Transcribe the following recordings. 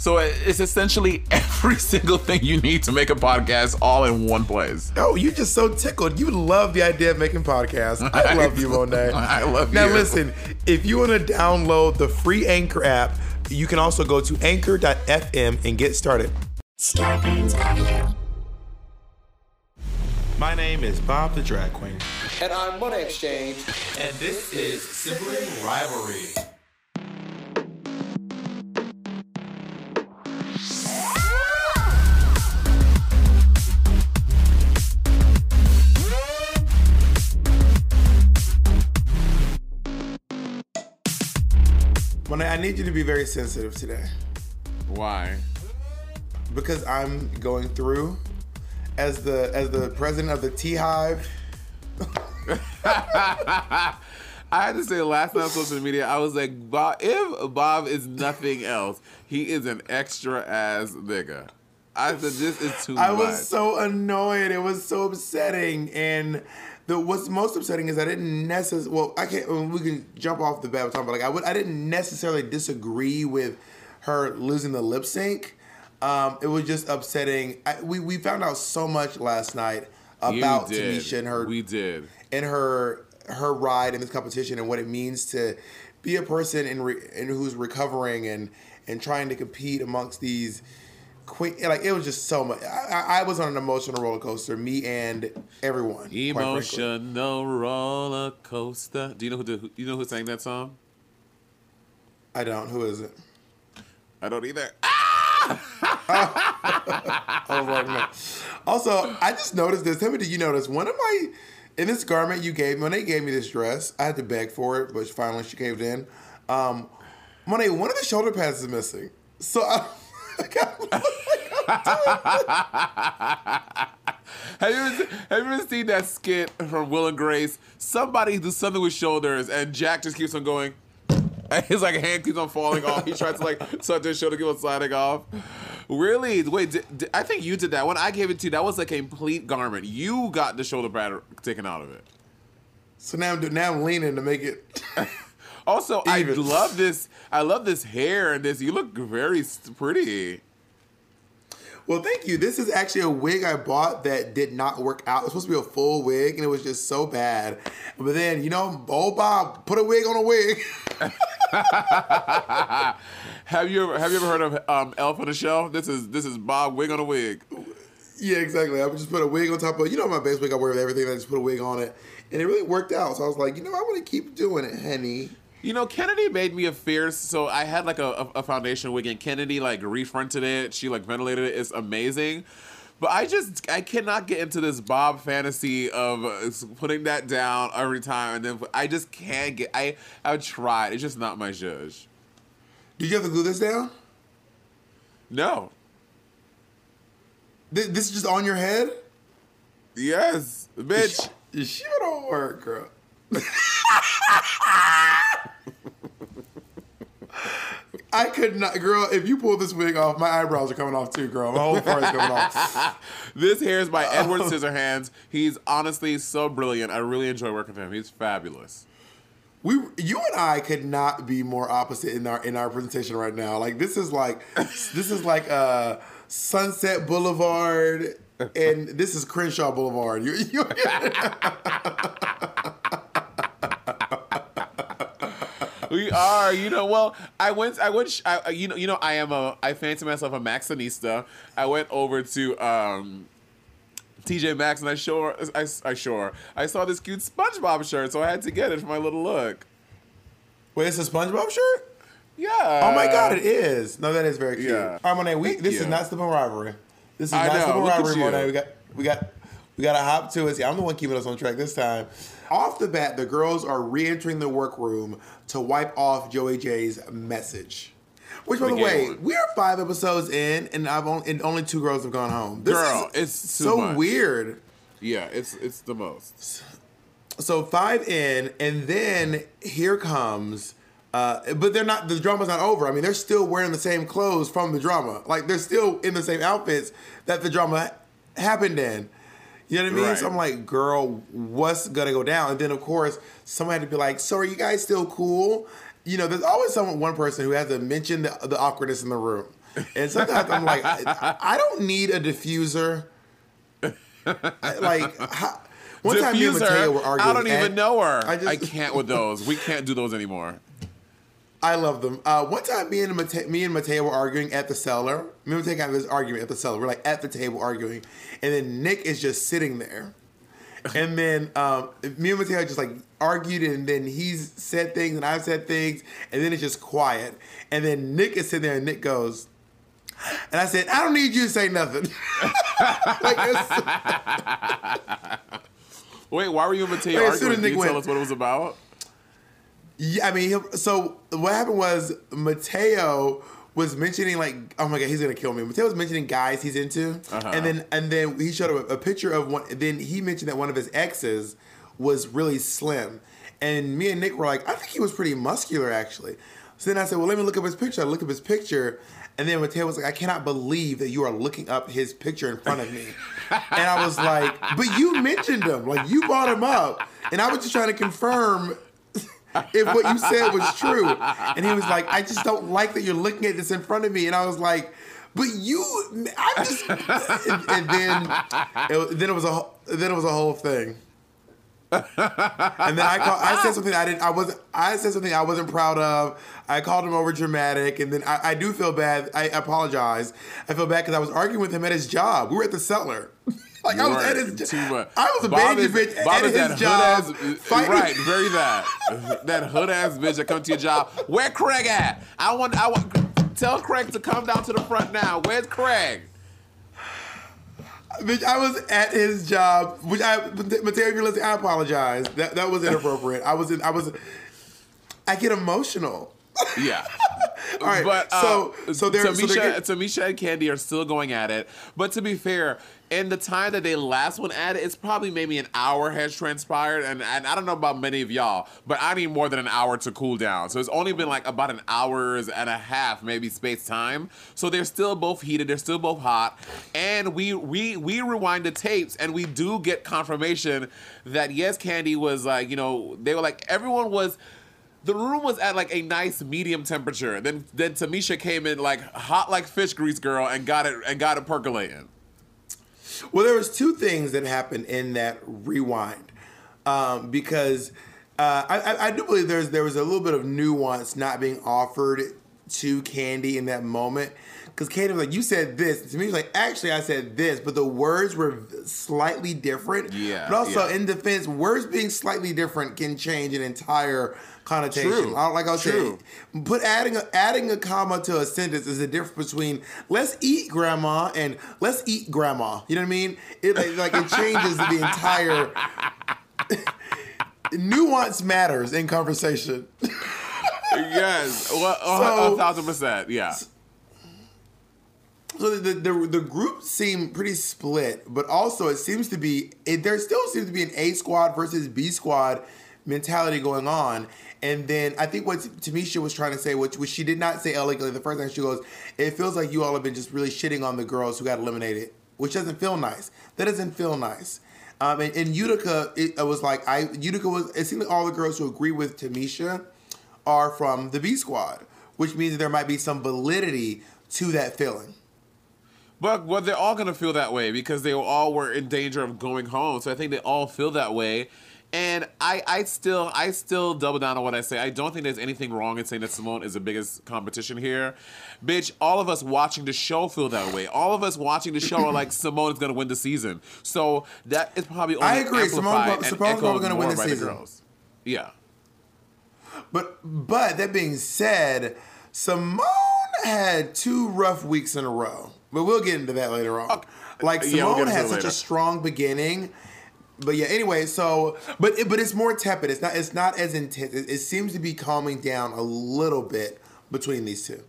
So it's essentially every single thing you need to make a podcast all in one place. Oh, you're just so tickled. You love the idea of making podcasts. I love you, Monet. I love now, you. Now, listen, if you want to download the free Anchor app, you can also go to anchor.fm and get started. My name is Bob the Drag Queen, And I'm Monét X Change. and this is Sibling Rivalry. Monet, I need you to be very sensitive today Why? because I'm going through as the as the president of the Tea Hive. I had to say last night on social media, I was like, Bob, if Bob is nothing else, he is an extra ass nigga. I said, this is too I much. was so annoyed. It was so upsetting. And the what's most upsetting is I didn't necessarily. Well, I can't. well, We can jump off the bat and talk about like I would. I didn't necessarily disagree with her losing the lip sync. Um, it was just upsetting. I, we we found out so much last night about. Tamisha and her We did. and her her ride in this competition and what it means to be a person in, re, in who's recovering and and trying to compete amongst these like it was just so much I, I was on an emotional roller coaster me and everyone. Emotional roller coaster. Do you know who the, who- you know who sang that song? I don't who is it I don't either. I was like no. also I just noticed this tell me did you notice one of my in this garment you gave me when they gave me this dress I had to beg for it but finally she caved in um Monet, one of the shoulder pads is missing so I, Have you, ever, have you ever seen that skit from Will and Grace? Somebody do something with shoulders, and Jack just keeps on going. And his like hand keeps on falling off. He tries to like touch his shoulder, keep on sliding off. Really? Wait, did, did- I think you did that. When I gave it to you, that was a complete garment. You got the shoulder pad taken out of it. So now now I'm leaning to make it. Also, I love this. I love this hair and this. You look very pretty. well, thank you. This is actually a wig I bought that did not work out. It was supposed to be a full wig, and it was just so bad. But then, you know, old Bob put a wig on a wig. Have you ever have you ever heard of um, Elf on the Shelf? This is this is Bob wig on a wig. yeah, exactly. I would just put a wig on top of you know my base wig I wear with everything. I just put a wig on it, and it really worked out. So I was like, you know, I want to keep doing it, honey. You know, Kennedy made me a fierce. So I had like a, a, foundation wig, and Kennedy like refronted it. She like ventilated it. It's amazing. But I just I cannot get into this Bob fantasy of uh, putting that down every time, and then I just can't get. I I've tried. It's just not my judge. Did you have to glue this down? No. This, this is just on your head. Yes, bitch. Shit don't work, girl. I could not, girl. If you pull this wig off, my eyebrows are coming off too, girl. My whole forehead's coming off. This hair is by Edward Scissorhands. He's honestly so brilliant. I really enjoy working with him. He's fabulous. We, you and I could not be more opposite in our in our presentation right now. Like this is like, this is like uh, Sunset Boulevard, and this is Crenshaw Boulevard. You, you, We are, you know. Well, I went, I went, I, you know, you know, I am a, I fancy myself a Maxxinista. I went over to um, TJ Maxx and I sure, I, I sure, I saw this cute SpongeBob shirt, so I had to get it for my little look. wait, it's a SpongeBob shirt. Yeah. Oh my god, it is. No, that is very cute. Yeah. All right, Monet. We, Thank this is you. not slipping rivalry. This is I not know, look at rivalry, you. Monet. We got we got We gotta hop to it. See, I'm the one keeping us on track this time. Off the bat, the girls are re-entering the workroom to wipe off Joey Jay's message. Which, by The the way, one. we are five episodes in, and I've only, and only two girls have gone home. This Girl, is it's so much. weird. Yeah, it's it's the most. So five in, and then here comes. Uh, but they're not. The drama's not over. I mean, they're still wearing the same clothes from the drama. Like they're still in the same outfits that the drama happened in. You know what I mean? Right. So I'm like, girl, what's gonna go down? And then of course, someone had to be like, so are you guys still cool? You know, there's always someone, one person who has to mention the, the awkwardness in the room. And sometimes I'm like, I, I don't need a diffuser. I- like, how, one time me and Mateo were arguing. I don't even know her. I I, can't with those. We can't do those anymore. I love them. Uh, one time, me and Mate- me and Mateo were arguing at the cellar. Me and Mateo got this argument at the cellar. We're like at the table arguing, and then Nick is just sitting there. And then um, me and Mateo just like argued, and then he's said things, and I've said things, and then it's just quiet. And then Nick is sitting there, and Nick goes, and I said, "I don't need you to say nothing." like, Wait, why were you and Mateo soon arguing? Can you tell went- us what it was about? Yeah, I mean, so what happened was Mateo was mentioning like, oh my god, he's gonna kill me. Mateo was mentioning guys he's into, Uh-huh. and then and then he showed a, a picture of one. Then he mentioned that one of his exes was really slim, and me and Nick were like, I think he was pretty muscular actually. So then I said, well, let me look up his picture. I look up his picture. And then Mateo was like, I cannot believe that you are looking up his picture in front of me. and I was like, but you mentioned him. Like, you brought him up. And I was just trying to confirm if what you said was true. And he was like, I just don't like that you're looking at this in front of me. And I was like, but you, I just, and, then, it, then it was a, then it was a whole thing. and then I call, I said something I didn't, I wasn't, I said something I wasn't proud of. I called him over dramatic, and then I, I do feel bad. I apologize. I feel bad because I was arguing with him at his job. We were at the cellar. Like I was at his too job. much. I was a Bob baby is- bitch Bob at is his that job. hood ass, fighting- right? Very that. that hood ass bitch that come to your job. Where Craig at? I want. I want. Tell Craig to come down to the front now. Where's Craig? Bitch, I was at his job, which I, Mateo, if you're listening, I apologize. That that was inappropriate. I was in, I was, I get emotional. Yeah. All right, But uh, so so they're Tamisha, so they're Tamisha and Kandy are still going at it. But to be fair, in the time that they last went at it's probably maybe an hour has transpired. And, and I don't know about many of y'all, but I need more than an hour to cool down. So it's only been like about an hours and a half, maybe space time. So they're still both heated. They're still both hot. And we we we rewind the tapes and we do get confirmation that yes, Kandy was like, you know, they were like everyone was the room was at like a nice medium temperature. Then then Tamisha came in like hot like fish grease girl and got it and got it percolating. Well, there was two things that happened in that rewind, um, because uh, I, I, do believe there's there was a little bit of nuance not being offered to Kandy in that moment. Because Kandy was like, "You said this." To me, was like, "Actually, I said this," but the words were slightly different. Yeah, But also, yeah. in defense, words being slightly different can change an entire connotation. True, I, like I was true. saying, put adding a, adding a comma to a sentence is the difference between "let's eat grandma" and "let's eat grandma." You know what I mean? It like, like it changes the entire. Nuance matters in conversation. yes, well, a- So- a thousand percent. Yeah, So the, the the group seemed pretty split, but also it seems to be it, there still seems to be an A squad versus B squad mentality going on. And then I think what Tamisha was trying to say, which which she did not say elegantly the first time, she goes, "It feels like you all have been just really shitting on the girls who got eliminated, which doesn't feel nice. That doesn't feel nice." Um, and, and Utica, it, it was like I Utica was. It seemed like all the girls who agree with Tamisha are from the B squad, which means there might be some validity to that feeling. but well, they're all gonna feel that way because they all were in danger of going home. So I think they all feel that way. And I, I still, I still double down on what I say. I don't think there's anything wrong in saying that Symone is the biggest competition here, bitch. All of us watching the show feel that way. All of us watching the show are like Symone is gonna win the season. So that is probably only I agree. Symone- Symone's probably gonna win the season. girls. Yeah. But but that being said, Symone had two rough weeks in a row. But we'll get into that later on. Like Yeah, we'll Symone had such later. a strong beginning. But yeah, anyway, so but it, but it's more tepid. It's not it's not as intense. It, it seems to be calming down a little bit between these two.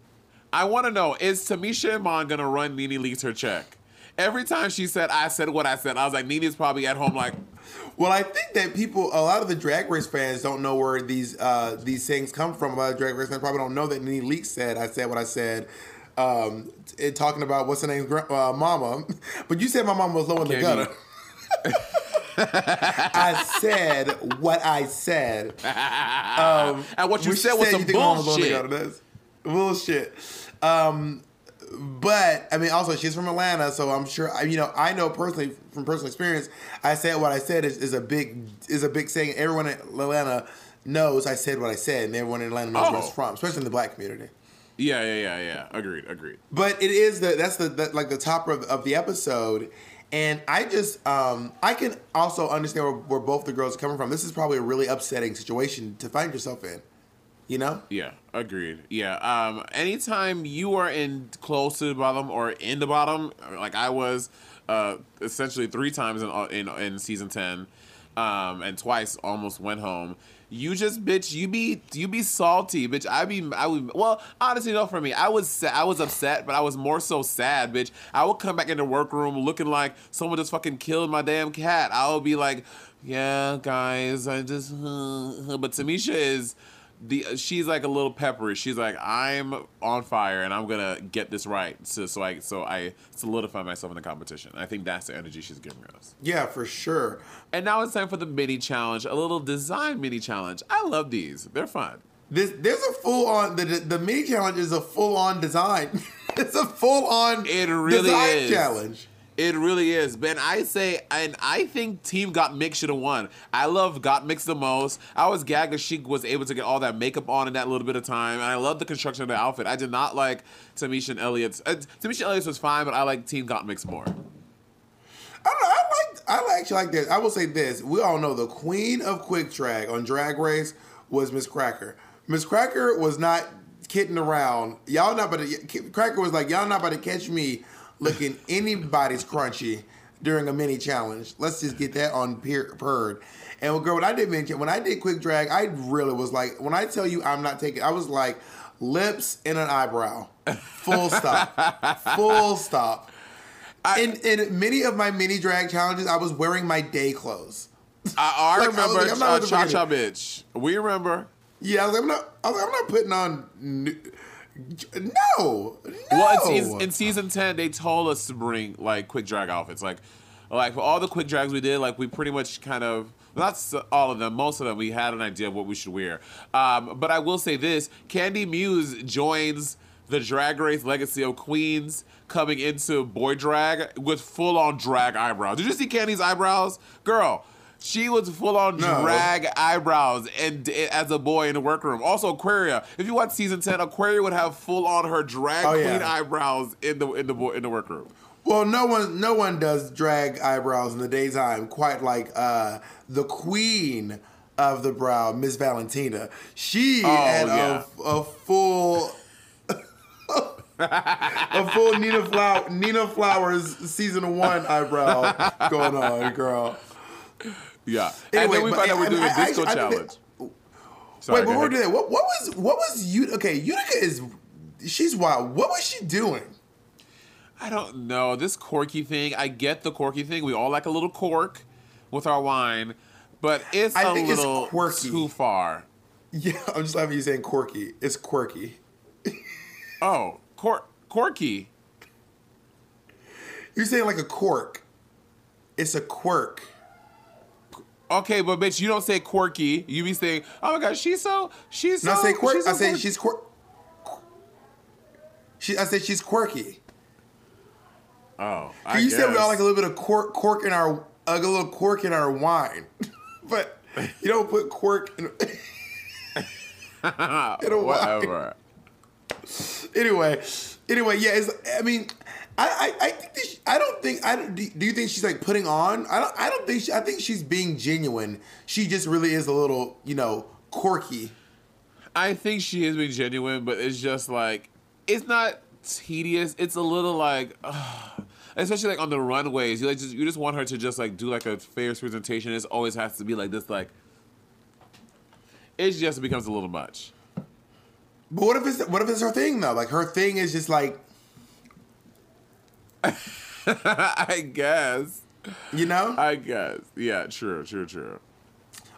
I want to know is Tamisha Iman gonna run Nene Leakes her check? Every time she said I said what I said, I was like Nene's probably at home like Well, I think that people, a lot of the Drag Race fans, don't know where these uh, these things come from. A lot of Drag Race fans probably don't know that Nene Leak said, "I said what I said," um, it, talking about what's her name, uh, Mama. But you said my mom was low in the gutter. I said what I said. Um, and what you said was some think my mama was low in bullshit. bullshit. Um, but I mean, also she's from Atlanta, so I'm sure. I- You know, I know personally from personal experience. I said what I said is, is a big is a big saying. Everyone in Atlanta knows I said what I said, and everyone in Atlanta knows where it's Oh. from, especially in the black community. Yeah, yeah, yeah, yeah. Agreed, agreed. But it is the that's the, the like the top of, of the episode, and I just um I can also understand where, where both the girls are coming from. This is probably a really upsetting situation to find yourself in. You know? Yeah, agreed. Yeah. Um, anytime you are in close to the bottom or in the bottom, like I was, uh, essentially three times in in, in season ten, um, and twice almost went home. You just bitch. You be you be salty, bitch. I be I would well honestly no for me. I was I was upset, but I was more so sad, bitch. I would come back in the workroom looking like someone just fucking killed my damn cat. I would be like, yeah, guys, I just. But Tamisha is the she's like a little peppery. She's like, I'm on fire and I'm gonna get this right. So so I so I solidify myself in the competition. I think that's the energy she's giving us. Yeah, for sure. And now it's time for the mini challenge, a little design mini challenge. I love these. They're fun. This there's a full on the the mini challenge is a full on design. it's a full on It really design is. challenge. It really is, Ben. I say, and I think Team Gottmik should have won. I love Gottmik the most. I was gagged that she was able to get all that makeup on in that little bit of time, and I love the construction of the outfit. I did not like Tamisha and Elliott's. Uh, Tamisha Elliott's was fine, but I like Team Gottmik more. I don't know. I like. I actually like this. I will say this. We all know the queen of quick drag on Drag Race was Miz Cracker. Miz Cracker was not kidding around. Y'all not about to. Cracker was like, y'all not about to catch me looking anybody's crunchy during a mini challenge. Let's just get that on peer, purred. And well, girl, when I did mention when I did quick drag, I really was like, when I tell you I'm not taking, I was like, lips and an eyebrow, full stop, full stop. in in many of my mini drag challenges, I was wearing my day clothes. I, I Like, remember I'm not uh, Cha Cha. Bitch. We remember. Yeah, I was like, I'm not. I was like, I'm not putting on. n- No, no. Well, in season, in season ten, they told us to bring like quick drag outfits. Like, like for all the quick drags we did, like we pretty much kind of not all of them, most of them, we had an idea of what we should wear. Um, but I will say this: Kandy Muse joins the Drag Race legacy of queens coming into boy drag with full on drag eyebrows. Did you see Kandy's eyebrows, girl? She was full on No. drag eyebrows and as a boy in the workroom. Also, Aquaria. If you watch season ten, Aquaria would have full on her drag Oh, queen yeah. eyebrows in the in the bo- in the workroom. Well, no one, no one does drag eyebrows in the daytime quite like uh, the queen of the brow, Miss Valentina. She had yeah. a, a full. a full Nina Flower, Nina Flowers season one eyebrow going on, girl. Yeah, and Anyway, then we but found out we're doing mean, a I- disco I think challenge. Sorry, Wait, go before we ahead. do that, what, what was what was you? Okay, Utica is she's wild. What was she doing? I don't know this corky thing. I get the corky thing. We all like a little cork with our wine, but it's I a think it's little quirky. too far. Yeah, I'm just laughing. You saying quirky? It's quirky. Oh, cor- corky. You're saying like a cork. It's a quirk. Okay, but bitch, you don't say quirky. You be saying, "Oh my god, she's so she's No, so." I say quirky. she's I say quirky." she's quirky. She, I said she's quirky. Oh, I you said we all like a little bit of cork, cork in our, a little cork in our wine, but you don't put quirk in. in a wine. Whatever. anyway, anyway, yeah. It's, I mean, I, I, I think she, I don't think I don't. Do do you think she's like putting on? I don't. I don't think. She, I think she's being genuine. She just really is a little, you know, quirky. I think she is being genuine, but it's just like it's not tedious. It's a little like ugh. especially like on the runways. You like just you just want her to just like do like a fair presentation. It always has to be like this. Like it just becomes a little much. But what if it's what if it's her thing though? Like her thing is just like I guess. you know. I guess. Yeah. True. True. True.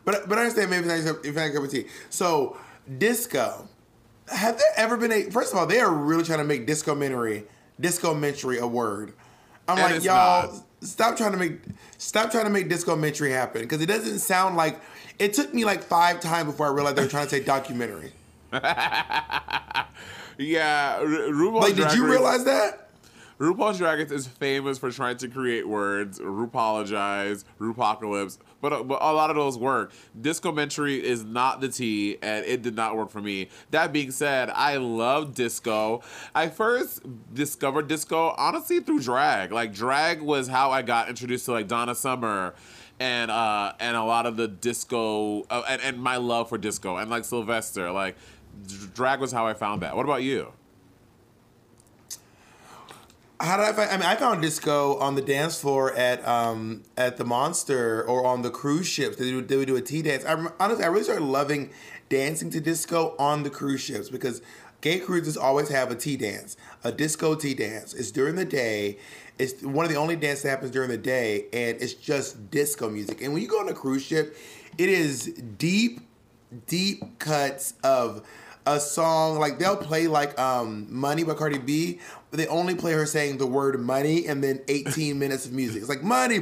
But but I understand maybe if I if I cup of tea. So disco. Have there ever been a? First of all, they are really trying to make disco mentary, disco mentary a word. I'm And like, it's y'all, not. stop trying to make stop trying to make disco mentary happen because it doesn't sound like. It took me like five times before I realized they were trying to say documentary. Yeah. Ru- RuPaul's Like, did you realize that? RuPaul's Drag Race is famous for trying to create words, RuPologize, RuPocalypse, but, but a lot of those work. Discomentary is not the T, and it did not work for me. That being said, I love disco. I first discovered disco honestly through drag. Like drag was how I got introduced to like Donna Summer. And uh, and a lot of the disco uh, and, and my love for disco and like Sylvester like drag was how I found that. What about you? How did I find? I mean, I found disco on the dance floor at um at the Monster or on the cruise ships. They would, they do a tea dance. I honestly, I really started loving dancing to disco on the cruise ships because gay cruises always have a tea dance, a disco tea dance. It's during the day. It's one of the only dances that happens during the day, and it's just disco music. And when you go on a cruise ship, it is deep, deep cuts of a song like they'll play like um money by cardi b but they only play her saying the word money and then 18 minutes of music. It's like money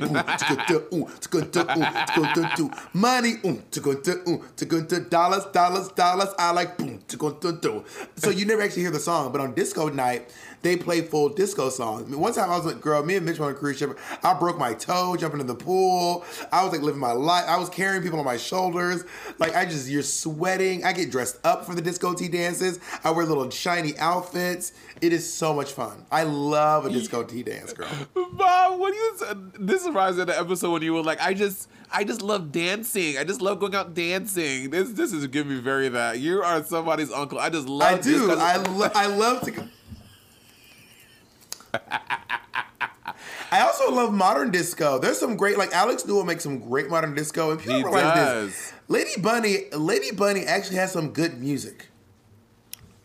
money dollars dollars dollars i like boom so you never actually hear the song but on disco night they play full disco songs. I mean, one time I was with girl, me and Mitch were on a cruise ship. I broke my toe jumping in the pool. I was like living my life. I was carrying people on my shoulders. Like I just, you're sweating. I get dressed up for the disco tea dances. I wear little shiny outfits. It is so much fun. I love a disco tea dance, girl. Bob, what do you this reminds me of the episode when you were like, I just I just love dancing. I just love going out dancing. This this is giving me very that. You are somebody's uncle. I just love I do. I, lo- I love to. I also love modern disco. There's some great, like Alex Newell makes some great modern disco, and people He realize does. this. Lady Bunny, Lady Bunny actually has some good music.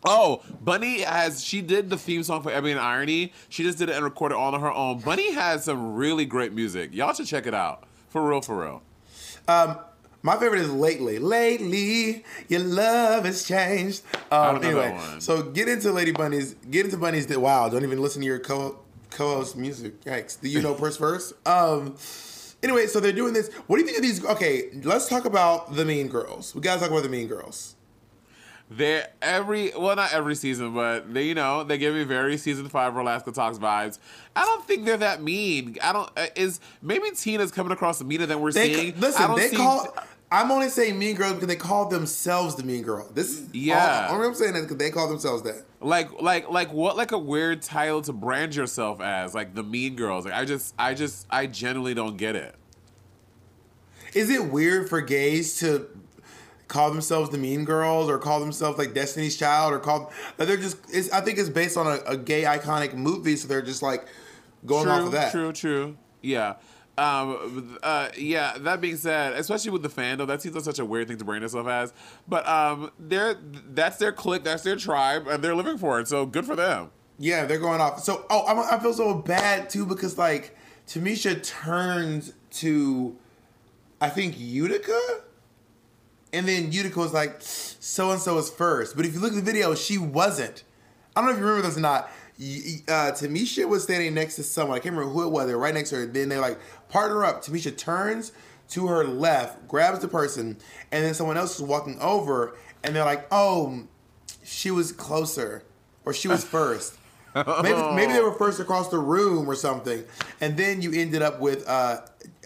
Oh, Bunny has she did the theme song for Ebony and Irony. She just did it and recorded all on her own. Bunny has some really great music. Y'all should check it out. For real, for real. Um, My favorite is lately. Lately, your love has changed. Um, anyway, so get into Lady Bunny's. Get into Bunny's. Wow! Don't even listen to your co co-host music. Yikes! Do you know first verse? Um. Anyway, so they're doing this. What do you think of these? Okay, let's talk about the Mean Girls. We gotta talk about the Mean Girls. They're every well, not every season, but they you know they give me very season five Alaska Talks vibes. I don't think they're that mean. I don't uh, is maybe Tina's coming across meaner than we're They seeing. I listen. They see- call. I'm only saying Mean Girls because they call themselves the Mean Girl. This is Yeah. All, only I'm saying is because they call themselves that. like like like what like a weird title to brand yourself as like the Mean Girls. Like I just I just I genuinely don't get it. Is it weird for gays to call themselves the Mean Girls or call themselves like Destiny's Child or call like they're just? It's, I think it's based on a, a gay iconic movie, so they're just like going true, off of that. True, true. Yeah. Um, uh, yeah. That being said, especially with the fandom, that seems like such a weird thing to brand yourself as. But um, they're that's their clique, that's their tribe, and they're living for it. So good for them. Yeah, they're going off. So oh, I'm, I feel so bad too because like Tamisha turns to, I think Utica. And then Utica was like, so and so is first. But if you look at the video, she wasn't. I don't know if you remember this or not. Uh, Tamisha was standing next to someone. I can't remember who it was. They were right next to her. Then they're like partner up. Tamisha turns to her left, grabs the person, and then someone else is walking over, and they're like, "Oh, she was closer, or she was first. maybe maybe they were first across the room or something, and then you ended up with uh,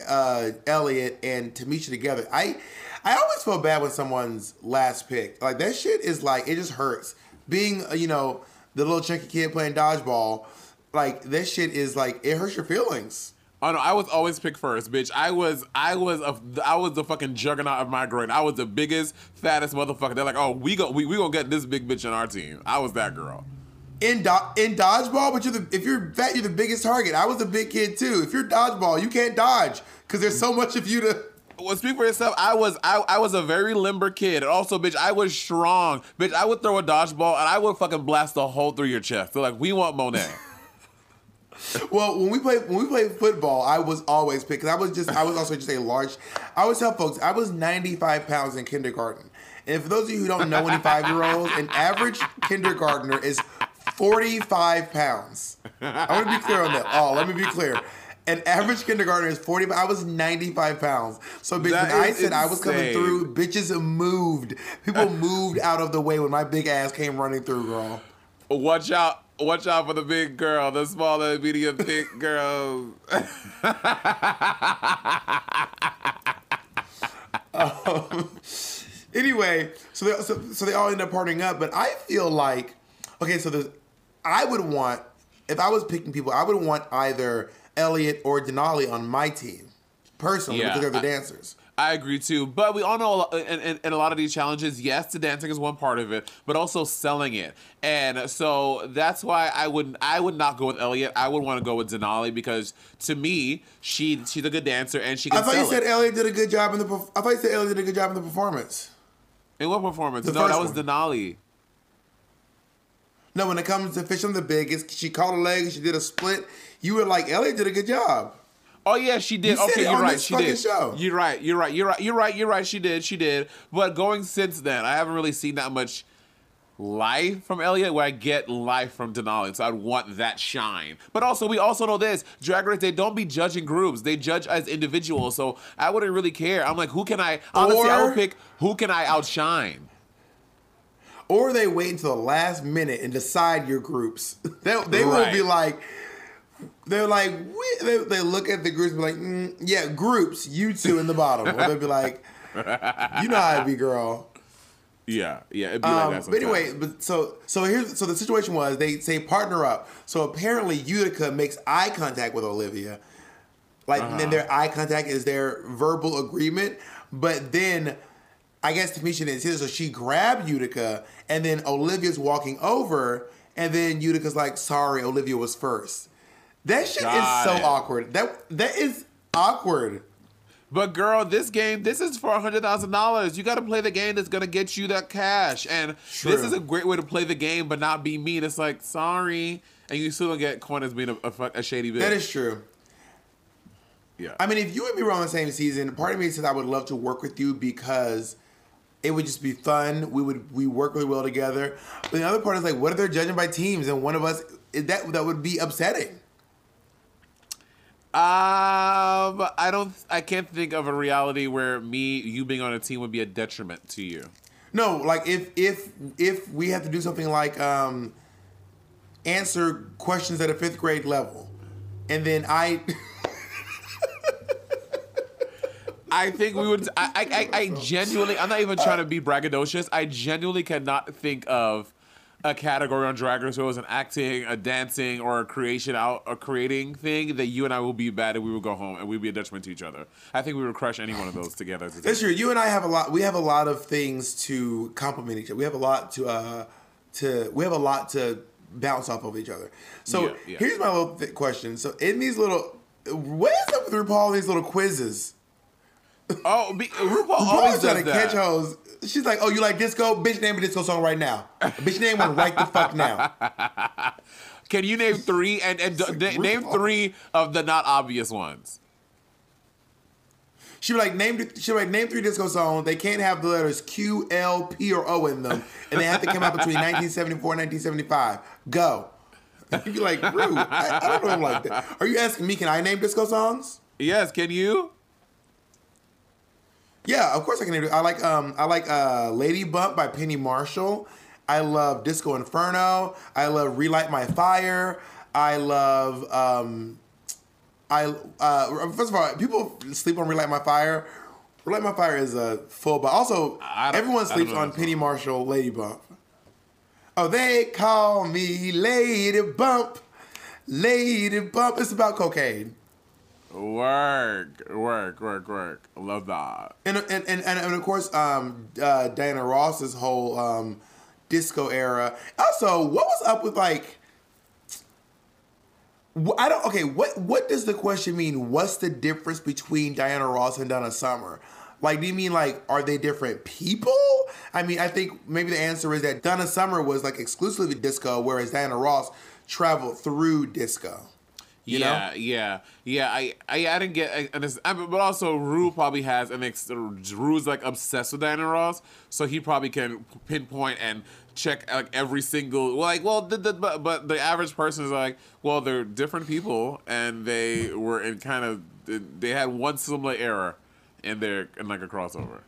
uh, Elliott and Tamisha together. I I always feel bad when someone's last picked. Like that shit is like it just hurts. Being uh, you know the little chunky kid playing dodgeball, like that shit is like it hurts your feelings. Oh no, I was always picked first, bitch. I was, I was, a, I was the fucking juggernaut of my grade. I was the biggest, fattest motherfucker. They're like, oh, we go, we, we gonna get this big bitch on our team. I was that girl. in do- in dodgeball, but you're the if you're fat, you're the biggest target. I was a big kid too. If you're dodgeball, you can't dodge because there's so much of you to. Well, speak for yourself. I was I, I was a very limber kid. And also, bitch, I was strong. Bitch, I would throw a dodgeball and I would fucking blast a hole through your chest. They're like, we want Monet. Well, when we played when we played football, I was always picked because I was just I was also just a large. I always tell folks I was 95 pounds in kindergarten, and for those of you who don't know any five year olds, an average kindergartner is 45 pounds. I want to be clear on that. Oh, let me be clear. An average kindergartner is 40. I was 95 pounds. So, bitch, That when I said I was coming through, bitches moved. People moved out of the way when my big ass came running through, girl. watch out. Watch out for the big girl, the small and medium thick girls. Um, anyway, so they so, so they all end up partnering up, but I feel like okay, so there's I would want if I was picking people, I would want either Elliott or Denali on my team personally Yeah, because they're the I- dancers. I agree too, but we all know and, in, in a lot of these challenges, yes, the dancing is one part of it, but also selling it, and so that's why I would I would not go with Elliott. I would want to go with Denali because to me, she she's a good dancer and she can I thought you said it. Elliott did a good job in the. I thought you said Elliott did a good job in the performance. In what performance? The no, that was one. Denali. No, when it comes to fish on the biggest, she caught a leg, she did a split. You were like, Elliott did a good job. Oh yeah, she did. You okay, you're on right. She did. show. You're right. You're right. You're right. You're right. You're right. She did. She did. But going since then, I haven't really seen that much life from Elliott where I get life from Denali. So I'd want that shine. But also, we also know this: Drag Race. They don't be judging groups. They judge as individuals. So I wouldn't really care. I'm like, who can I? Honestly, I would pick who can I outshine. Or they wait until the last minute and decide your groups. they they will be like, they're like, we, they, they look at the groups and be like, mm, yeah, groups, you two in the bottom. Or they'll be like, you know how it be, girl. Yeah, yeah. It'd be like Um, that. but anyway, but so so here's so the situation was they say partner up. So apparently Utica makes eye contact with Olivia, like and then their eye contact is their verbal agreement. But then I guess Tamisha didn't see this, so she grabbed Utica, and then Olivia's walking over, and then Utica's like, "Sorry, Olivia was first. That shit is so awkward. That that is awkward. But girl, this game, this is for hundred thousand dollars. You got to play the game that's gonna get you that cash, and True. this is a great way to play the game, but not be mean. It's like sorry, and you still don't get coin as being a, a, a shady bitch. That is true. yeah. I mean, if you and me were on the same season, part of me says I would love to work with you because it would just be fun. We would we work really well together. But the other part is like, what if they're judging by teams and one of us that that would be upsetting. Um, I don't, I can't think of a reality where me, you being on a team would be a detriment to you. No, like if if if we have to do something like um answer questions at a fifth grade level, and then I I think we would. I, I, I I genuinely. I'm not even trying to be braggadocious. I genuinely cannot think of a category on Drag Race where it was an acting, a dancing, or a creation out, a creating thing that you and I will be bad and we will go home and we'd be a detriment to each other. I think we would crush any one of those together. team. That's true. You and I have a lot. We have a lot of things to complement each other. We have a lot to uh to. We have a lot to bounce off of each other. So Yeah, yeah. here's my little th- question. So in these little, what is up with RuPaul? These little quizzes. Oh, be, RuPaul RuPaul always is trying does to that. catch hoes. She's like, "Oh, you like disco? Bitch, name a disco song right now. Bitch, name one right the fuck now." Can you name three and, and like d- name three of the not obvious ones? She be like, "Name." She like, "Name three disco songs. They can't have the letters Q, L, P, or O in them, and they have to come out between 1974 and 1975. Go." You'd be like, "Rude. I, I don't know him like that." Are you asking me? Can I name disco songs? Yes, can you? Yeah, of course I can. I like um I like uh Lady Bump by Penny Marshall. I love Disco Inferno. I love Relight My Fire. I love um I uh first of all, people sleep on Relight My Fire. Relight My Fire is a full but also everyone sleeps on Penny Marshall Lady Bump. Oh, they call me Lady Bump. Lady Bump. It's about cocaine. Work, work, work, work. Love that. And and, and, and, of course, um, uh, Diana Ross's whole um, disco era. Also, what was up with like? I don't. Okay, what what does the question mean? What's the difference between Diana Ross and Donna Summer? Like, do you mean like are they different people? I mean, I think maybe the answer is that Donna Summer was like exclusively disco, whereas Diana Ross traveled through disco. You yeah, know? yeah, yeah. I, I, I didn't get, I, and I, but also Ru probably has an ex. Ru's like obsessed with Diana Ross, so he probably can pinpoint and check like every single. Like, well, the, the, but but the average person is like, well, they're different people, and they were in kind of they had one similar error in their in like a crossover.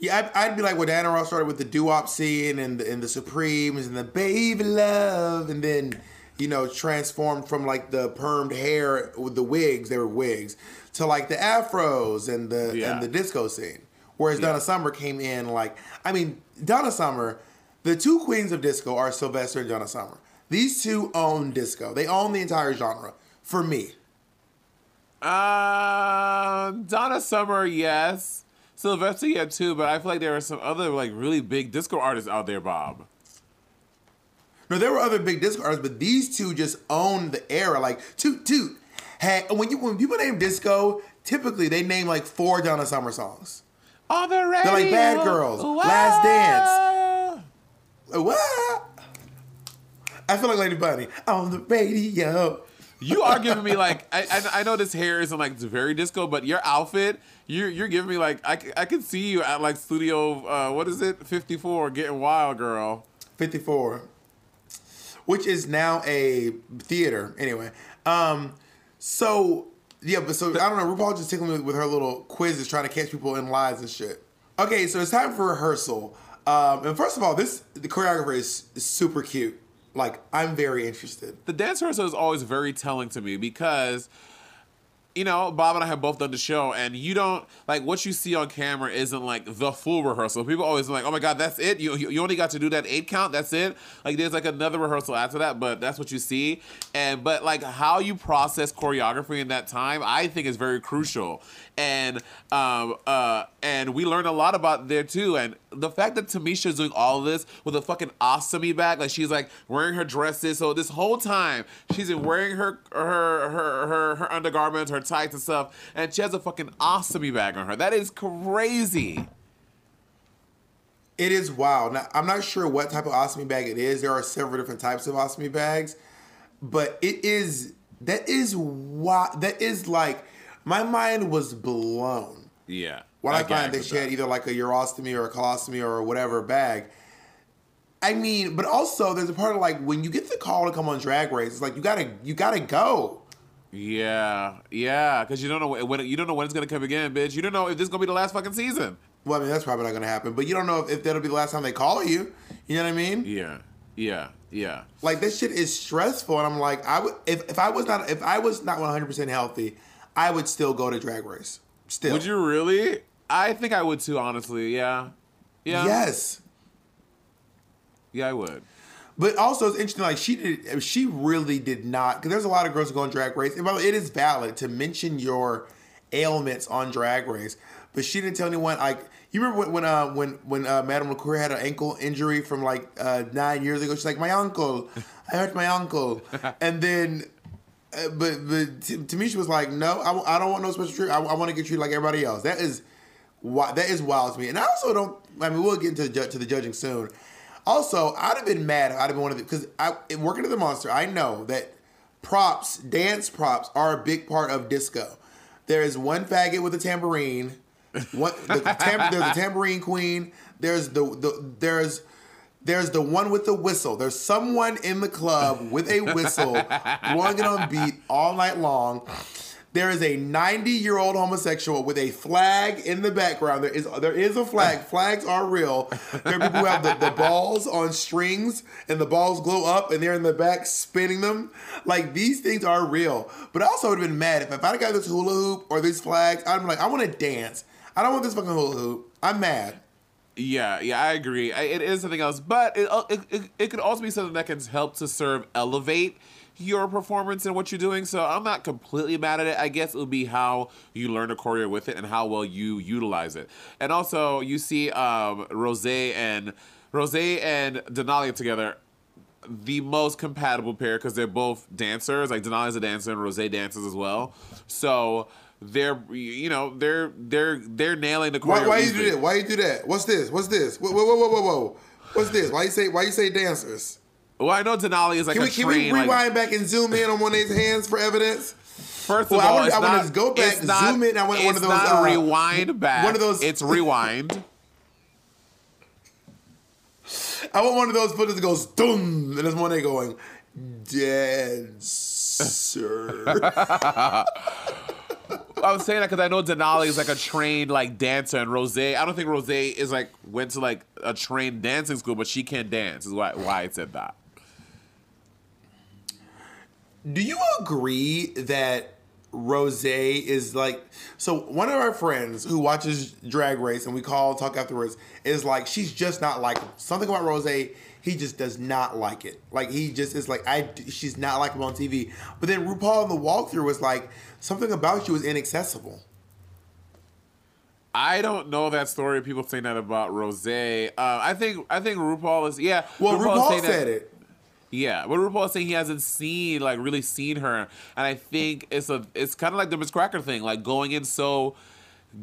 Yeah, I'd, I'd be like, well, Diana Ross started with the doo-wop scene and the, and the Supremes and the Baby Love, and then you know transformed from like the permed hair with the wigs, they were wigs, to like the afros and the Yeah. and the disco scene. Whereas Yeah. Donna Summer came in like, I mean, Donna Summer, the two queens of disco are Sylvester and Donna Summer. These two own disco. They own the entire genre for me. Uh, Donna Summer, yes. Sylvester, yeah, too. But I feel like there are some other like really big disco artists out there, Bob. No, there were other big disco artists, but these two just own the era. Like toot toot. Hey, when you when people name disco, typically they name like four Donna Summer songs. On the radio. They're like Bad Girls, Last Dance. What? I feel like Lady Bunny on the radio. You are giving me like I, I I know this hair isn't like very disco, but your outfit you're you're giving me like I, I can see you at like studio uh, what is it fifty four getting wild girl. 54 which is now a theater anyway. Um so yeah but so i don't know rupaul just tickling me with her little quizzes trying to catch people in lies and shit. Okay so it's time for rehearsal. Um and first of all this the choreographer is, is super cute. Like i'm very interested. The dance rehearsal is always very telling to me because you know, Bob and I have both done the show, and you don't like what you see on camera isn't like the full rehearsal. People always like, "Oh my god, that's it! You you only got to do that eight count. That's it." Like there's like another rehearsal after that, but that's what you see. And but like how you process choreography in that time, I think is very crucial. And um uh and we learned a lot about there too. And the fact that Tamisha's doing all this with a fucking ostomy bag, like she's like wearing her dresses. So this whole time she's wearing her her her her, her undergarments, her tights and stuff, and she has a fucking ostomy bag on her. That is crazy. It is wild. Now, I'm not sure what type of ostomy bag it is. There are several different types of ostomy bags, but it is that is wild. That is like my mind was blown Yeah. when I, find that she had either like a urostomy or a colostomy or whatever bag. I mean, but also there's a part of like when you get the call to come on Drag Race, it's like you gotta you gotta go. Yeah, yeah, because you don't know when you don't know when it's gonna come again, bitch. You don't know if this is gonna be the last fucking season. Well, I mean that's probably not gonna happen, but you don't know if, if that'll be the last time they call you. You know what I mean? Yeah, yeah, yeah. Like this shit is stressful, and I'm like, I would if, if I was not if I was not 100 percent healthy, I would still go to Drag Race. Still, Would you really? I think I would too. Honestly, yeah, yeah, Yes, yeah, I would. But also it's interesting. Like she did, she really did not. Because there's a lot of girls who go on Drag Race. And by the way, it is valid to mention your ailments on Drag Race, but she didn't tell anyone. Like you remember when when uh, when when uh, Madame LaQueer had an ankle injury from like uh, nine years ago? She's like, my uncle, I hurt my uncle, and then. Uh, but but Tamisha was like, no, I, I don't want no special treatment. I, I want to get treated like everybody else. That is why that is wild to me. And I also don't. I mean, we'll get into the, ju- to the judging soon. Also, I'd have been mad if I'd have been one of the because I working at the Monster. I know that props, dance props, are a big part of disco. There is one faggot with a tambourine. The tam, there's a tambourine queen. There's the, the there's there's the one with the whistle. There's someone in the club with a whistle, blowing it on beat all night long. There is a 90 year old homosexual with a flag in the background. There is there is a flag. Flags are real. There are people who have the, the balls on strings and the balls glow up and they're in the back spinning them. Like these things are real. But I also would have been mad if, if I'd have got this hula hoop or these flags. I'd be like, I want to dance. I don't want this fucking hula hoop. I'm mad. Yeah, yeah, I agree. I, it is something else, but it, it, it it could also be something that can help to serve elevate your performance and what you're doing. So I'm not completely mad at it. I guess it would be how you learn a choreo with it and how well you utilize it. And also, you see um, Rose and Rose and Denali together. The most compatible pair because they're both dancers. Like Denali's a dancer and Rose dances as well. So they're you know they're they're they're nailing the choreo. Why, why you do that? Why you do that? What's this? What's this? Whoa, whoa, whoa, whoa, whoa, whoa. What's this? Why you say why you say dancers? Well, I know Denali is like Can a we can we rewind like, back and zoom in on one of these hands for evidence? First of I all, it's I wanna go back, it's not, zoom in. I want one of those, not uh, rewind back. one of those- It's rewind. I want one of those footage that goes doom, and there's one day going dancer. I was saying that because I know Denali is like a trained like dancer, and Rose. I don't think Rose is like went to like a trained dancing school, but she can dance. Is why why I said that. Do you agree that Rose is like so one of our friends who watches Drag Race and we call talk afterwards is like she's just not like something about Rose he just does not like it like he just is like I she's not like him on TV but then RuPaul in the walkthrough was like something about you is inaccessible I don't know that story. People saying that about Rose. Uh, I think I think RuPaul is yeah. well is RuPaul saying that- said it Yeah, but RuPaul saying he hasn't seen like really seen her, and I think it's a it's kind of like the Miz Cracker thing, like going in so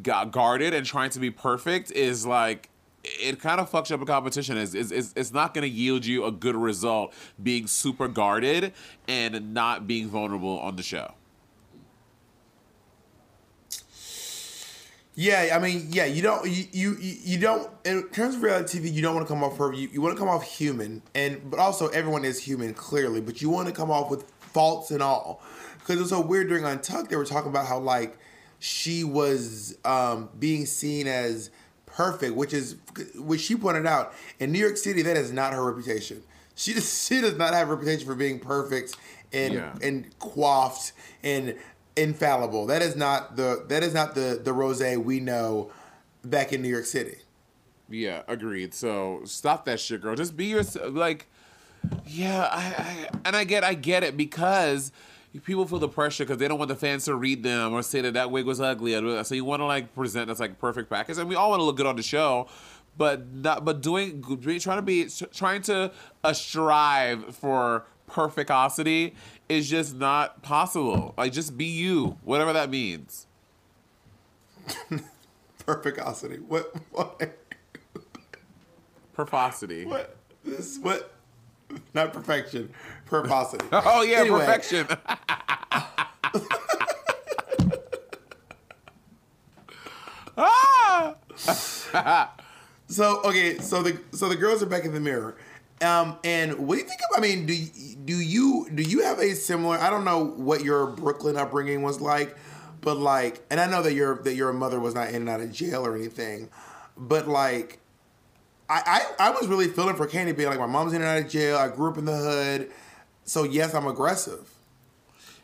gu- guarded and trying to be perfect is like it kind of fucks up a competition. Is is it's not going to yield you a good result being super guarded and not being vulnerable on the show. Yeah, I mean, yeah, you don't, you, you, you don't. In terms of reality TV, you don't want to come off her. You, you want to come off human, and but also everyone is human clearly. But you want to come off with faults and all, because it was so weird during Untucked. They were talking about how like she was um, being seen as perfect, which is which she pointed out in New York City. That is not her reputation. She does, she does not have a reputation for being perfect and Yeah. and coiffed and infallible. That is not the that is not the the rose we know back in New York City. Yeah, agreed. So stop that shit, girl. Just be yourself. Like, yeah, I, I and I get, I get it because people feel the pressure because they don't want the fans to read them or say that that wig was ugly. So you want to like present this like perfect package, and we all want to look good on the show. But not, but doing, trying to be, trying to uh, strive for perfectosity is just not possible. Like, just be you, whatever that means. Perfectosity. What what Perfosity. what this what not perfection. Perfosity. Oh yeah, Anyway, perfection. ah! So okay, so the so the girls are back in the mirror. Um, and what do you think of? I mean, do do you do you have a similar? I don't know what your Brooklyn upbringing was like, but like, and I know that your that your mother was not in and out of jail or anything, but like, I I, I was really feeling for Kandy being like, my mom's in and out of jail. I grew up in the hood, so yes, I'm aggressive.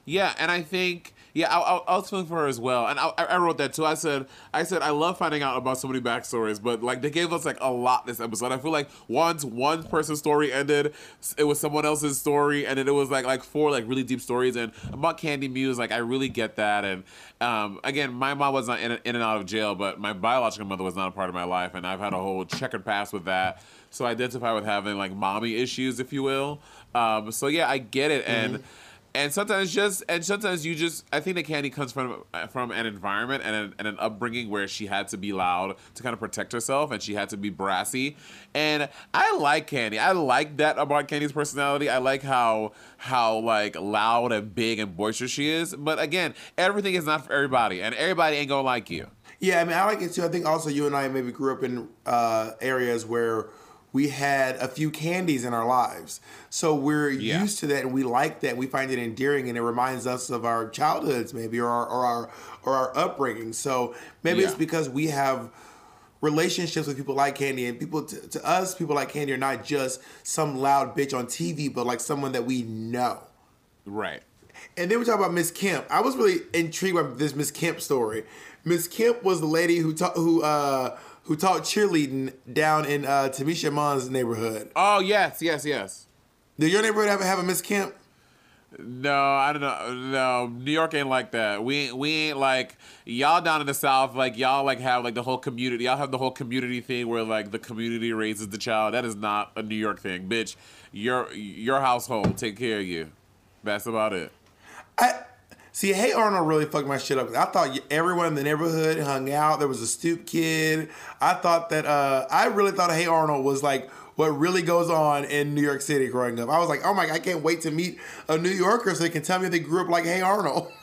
Yeah, and I think yeah, I, I, I was feeling for her as well, and I, I wrote that too. I said I said I love finding out about so many backstories, but like they gave us like a lot this episode. I feel like once one person's story ended, it was someone else's story, and then it was like like four like really deep stories. And about Kandy Muse, like I really get that. And um, again, my mom was not in, in and out of jail, but my biological mother was not a part of my life, and I've had a whole checkered past with that. So I identify with having like mommy issues, if you will. Um, so yeah, I get it, and and sometimes just and sometimes you just I think that Kandy comes from from an environment and an, and an upbringing where she had to be loud to kind of protect herself and she had to be brassy. And I like Kandy. I like that about Kandy's personality. I like how how like loud and big and boisterous she is. But again everything is not for everybody and everybody ain't gonna like you. Yeah, I mean, I like it too. I think also you and I maybe grew up in uh, areas where we had a few candies in our lives. So we're Yeah. used to that and we like that. We find it endearing and it reminds us of our childhoods maybe or our or our, or our upbringing. So maybe it's because we have relationships with people like Kandy and people to, to us people like Kandy are not just some loud bitch on TV but like someone that we know. right And then we talk about Miss Kemp. I was really intrigued by this Miss Kemp story. Miss Kemp was the lady who taught who uh who taught cheerleading down in uh Tamisha Iman's neighborhood. oh yes yes yes Did your neighborhood ever have a Miss Kemp? No, I don't know. No, New York ain't like that. We we ain't like y'all down in the South. Like y'all like have like the whole community. Y'all have the whole community thing where like the community raises the child. That is not a New York thing, bitch. Your your household take care of you. That's about it. I see. Hey Arnold really fucked my shit up. I thought everyone in the neighborhood hung out. There was a stoop kid. I thought that. uh I really thought Hey Arnold was like what really goes on in New York City growing up. I was like, oh my, I can't wait to meet a New Yorker so they can tell me they grew up like Hey Arnold.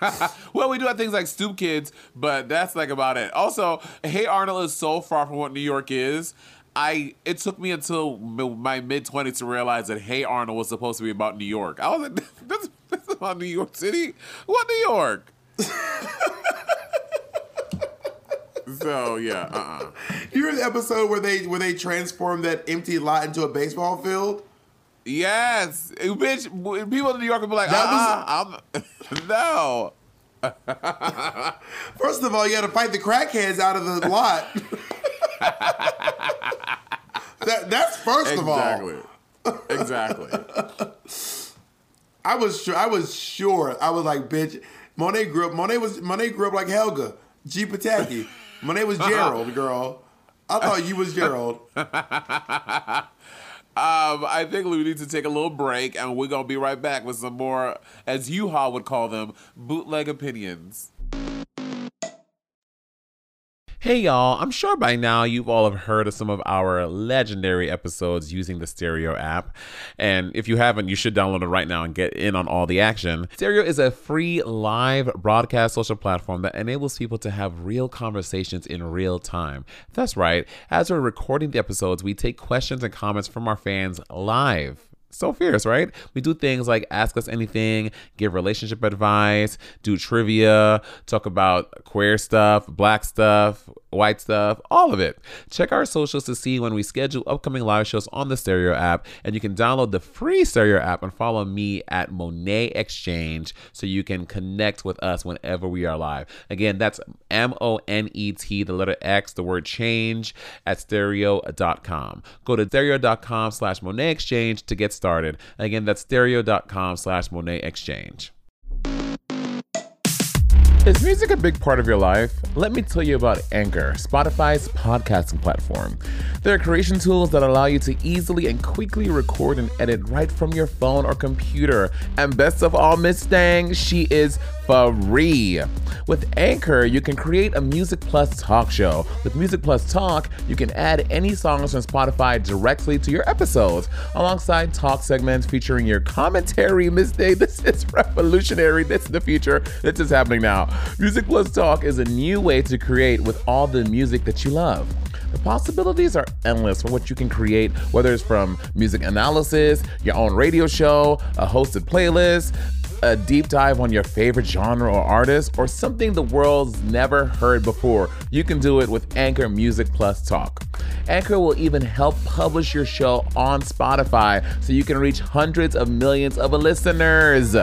well, we do have things like Stoop Kids, but that's like about it. Also, Hey Arnold is so far from what New York is. I it took me until my mid twenties to realize that Hey Arnold was supposed to be about New York. I was like, this, this is about New York City. What New York? so yeah, uh, uh You remember the episode where they where they transformed that empty lot into a baseball field? yes, bitch. People in New York would be like, That uh, uh I'm, no. First of all, you got to fight the crackheads out of the lot. that, that's first of all. Exactly. Exactly. I was sure. I was sure. I was like, bitch. Monet grew up. Monet was. Monet grew up like Helga G. Pataki. Monet was Gerald, girl. I thought you was Gerald. Um, I think we need to take a little break, and we're gonna be right back with some more, as RuPaul would call them, bootleg opinions. Hey y'all, I'm sure by now you've all have heard of some of our legendary episodes using the Stereo app. And if you haven't, you should download it right now and get in on all the action. Stereo is a free live broadcast social platform that enables people to have real conversations in real time. That's right, as we're recording the episodes, we take questions and comments from our fans live so fierce, right? We do things like ask us anything, give relationship advice, do trivia, talk about queer stuff, black stuff, white stuff, all of it. Check our socials to see when we schedule upcoming live shows on the Stereo app, and you can download the free Stereo app and follow me at Monét X Change so you can connect with us whenever we are live. Again, that's M O N E T, the letter X, the word change at stereo.com. Go to stereo.com slash Monét X Change to get started. Again, that's stereo.com slash Monét X Change. Is music a big part of your life? Let me tell you about Anchor, Spotify's podcasting platform. There are creation tools that allow you to easily and quickly record and edit right from your phone or computer. And best of all, Miss Stang, she is free. With Anchor, you can create a Music Plus talk show. With Music Plus Talk, you can add any songs from Spotify directly to your episodes, alongside talk segments featuring your commentary. Miss Day, this is revolutionary. This is the future. This is happening now. Music Plus Talk is a new way to create with all the music that you love. The possibilities are endless for what you can create, whether it's from music analysis, your own radio show, a hosted playlist, a deep dive on your favorite genre or artist, or something the world's never heard before. You can do it with Anchor Music Plus Talk. Anchor will even help publish your show on Spotify so you can reach hundreds of millions of listeners.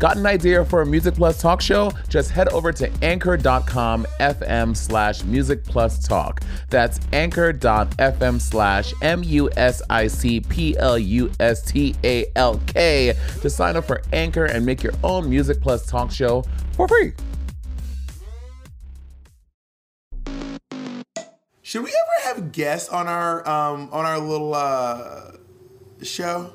Got an idea for a Music Plus talk show? Just head over to anchor.com FM slash Music Plus Talk. That's anchor.fm slash M U S I C P L U S T A L K to sign up for Anchor and make your own Music Plus talk show for free. Should we ever have guests on our um on our little uh show?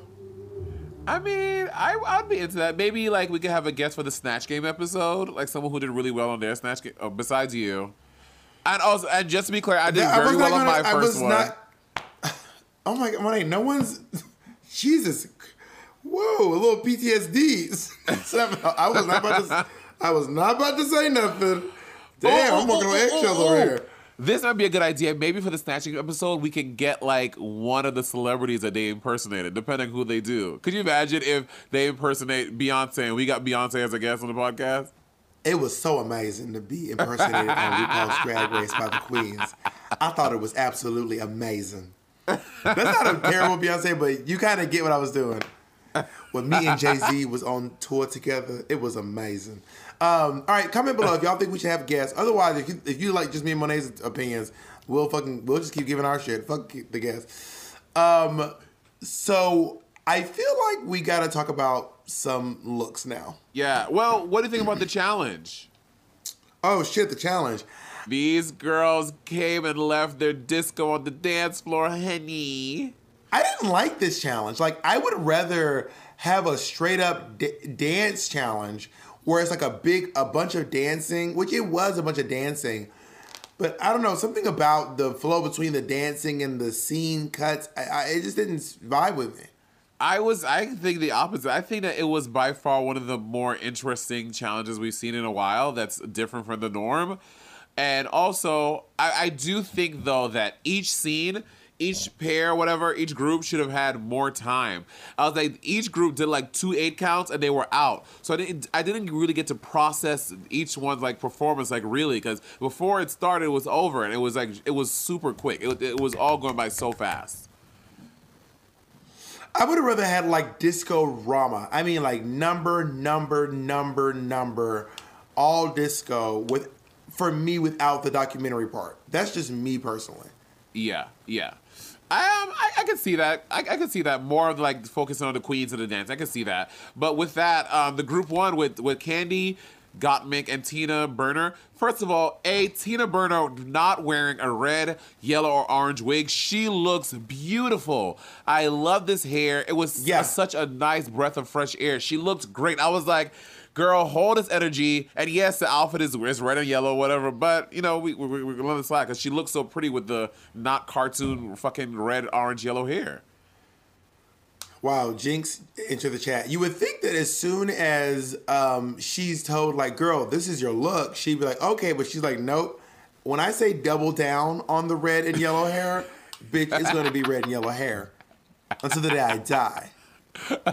I mean, I, I'd be into that. Maybe like we could have a guest for the Snatch Game episode, like someone who did really well on their Snatch Game, oh, besides you. And also, and just to be clear, I did Yeah, I very was well on my I first was one. not- Oh my god, Monet, no one's Jesus. Whoa, a little PTSD. I was not about to I was not about to say nothing. Damn, Oh, I'm oh, walking oh, on oh, eggshells oh, over oh. here. Oh, This might be a good idea. Maybe for the snatching episode, we can get like one of the celebrities that they impersonated, depending who they do. Could you imagine if they impersonate Beyonce and we got Beyonce as a guest on the podcast? It was so amazing to be impersonated on RuPaul's Drag Race by the Queens. I thought it was absolutely amazing. That's not a terrible Beyonce, but you kind of get what I was doing. When me and Jay Z was on tour together, it was amazing. Um, all right, comment below if y'all think we should have guests. Otherwise, if you, if you like just me and Monet's opinions, we'll fucking we'll just keep giving our shit. Fuck the guests. Um, so I feel like we got to talk about some looks now. Yeah. Well, what do you think about the challenge? Oh shit, the challenge. These girls came and left their disco on the dance floor, honey. I didn't like this challenge. Like, I would rather have a straight up d- dance challenge where it's like a big, a bunch of dancing, which it was a bunch of dancing. But I don't know, something about the flow between the dancing and the scene cuts, I, I, it just didn't vibe with me. I was I think the opposite. I think that it was by far one of the more interesting challenges we've seen in a while that's different from the norm. And also, I, I do think though that each scene, each pair, whatever, each group should have had more time. I was like, each group did like two eight counts and they were out. So I didn't I didn't really get to process each one's like performance like really because before it started it was over and it was like it was super quick. It, it was all going by so fast. I would have rather had like disco rama. I mean, like number, number, number, number, all disco with for me without the documentary part. That's just me personally. Yeah, yeah. I, um, I, I can see that. I, I can see that more of like focusing on the queens of the dance. I can see that. But with that, um, the group one with with Kandy, Gottmik, and Tina Burner. First of all, a Tina Burner not wearing a red, yellow, or orange wig. She looks beautiful. I love this hair. It was Yeah. such a nice breath of fresh air. She looked great. I was like. Girl, hold this energy. And yes, the outfit is, red and yellow, whatever. But you know, we we we, we love the slack because she looks so pretty with the not cartoon fucking red, orange, yellow hair. Wow, Jinx into the chat. You would think that as soon as um, she's told, like, girl, this is your look, she'd be like, okay, but she's like, nope. When I say double down on the red and yellow hair, bitch, it's gonna be red and yellow hair until the day I die. but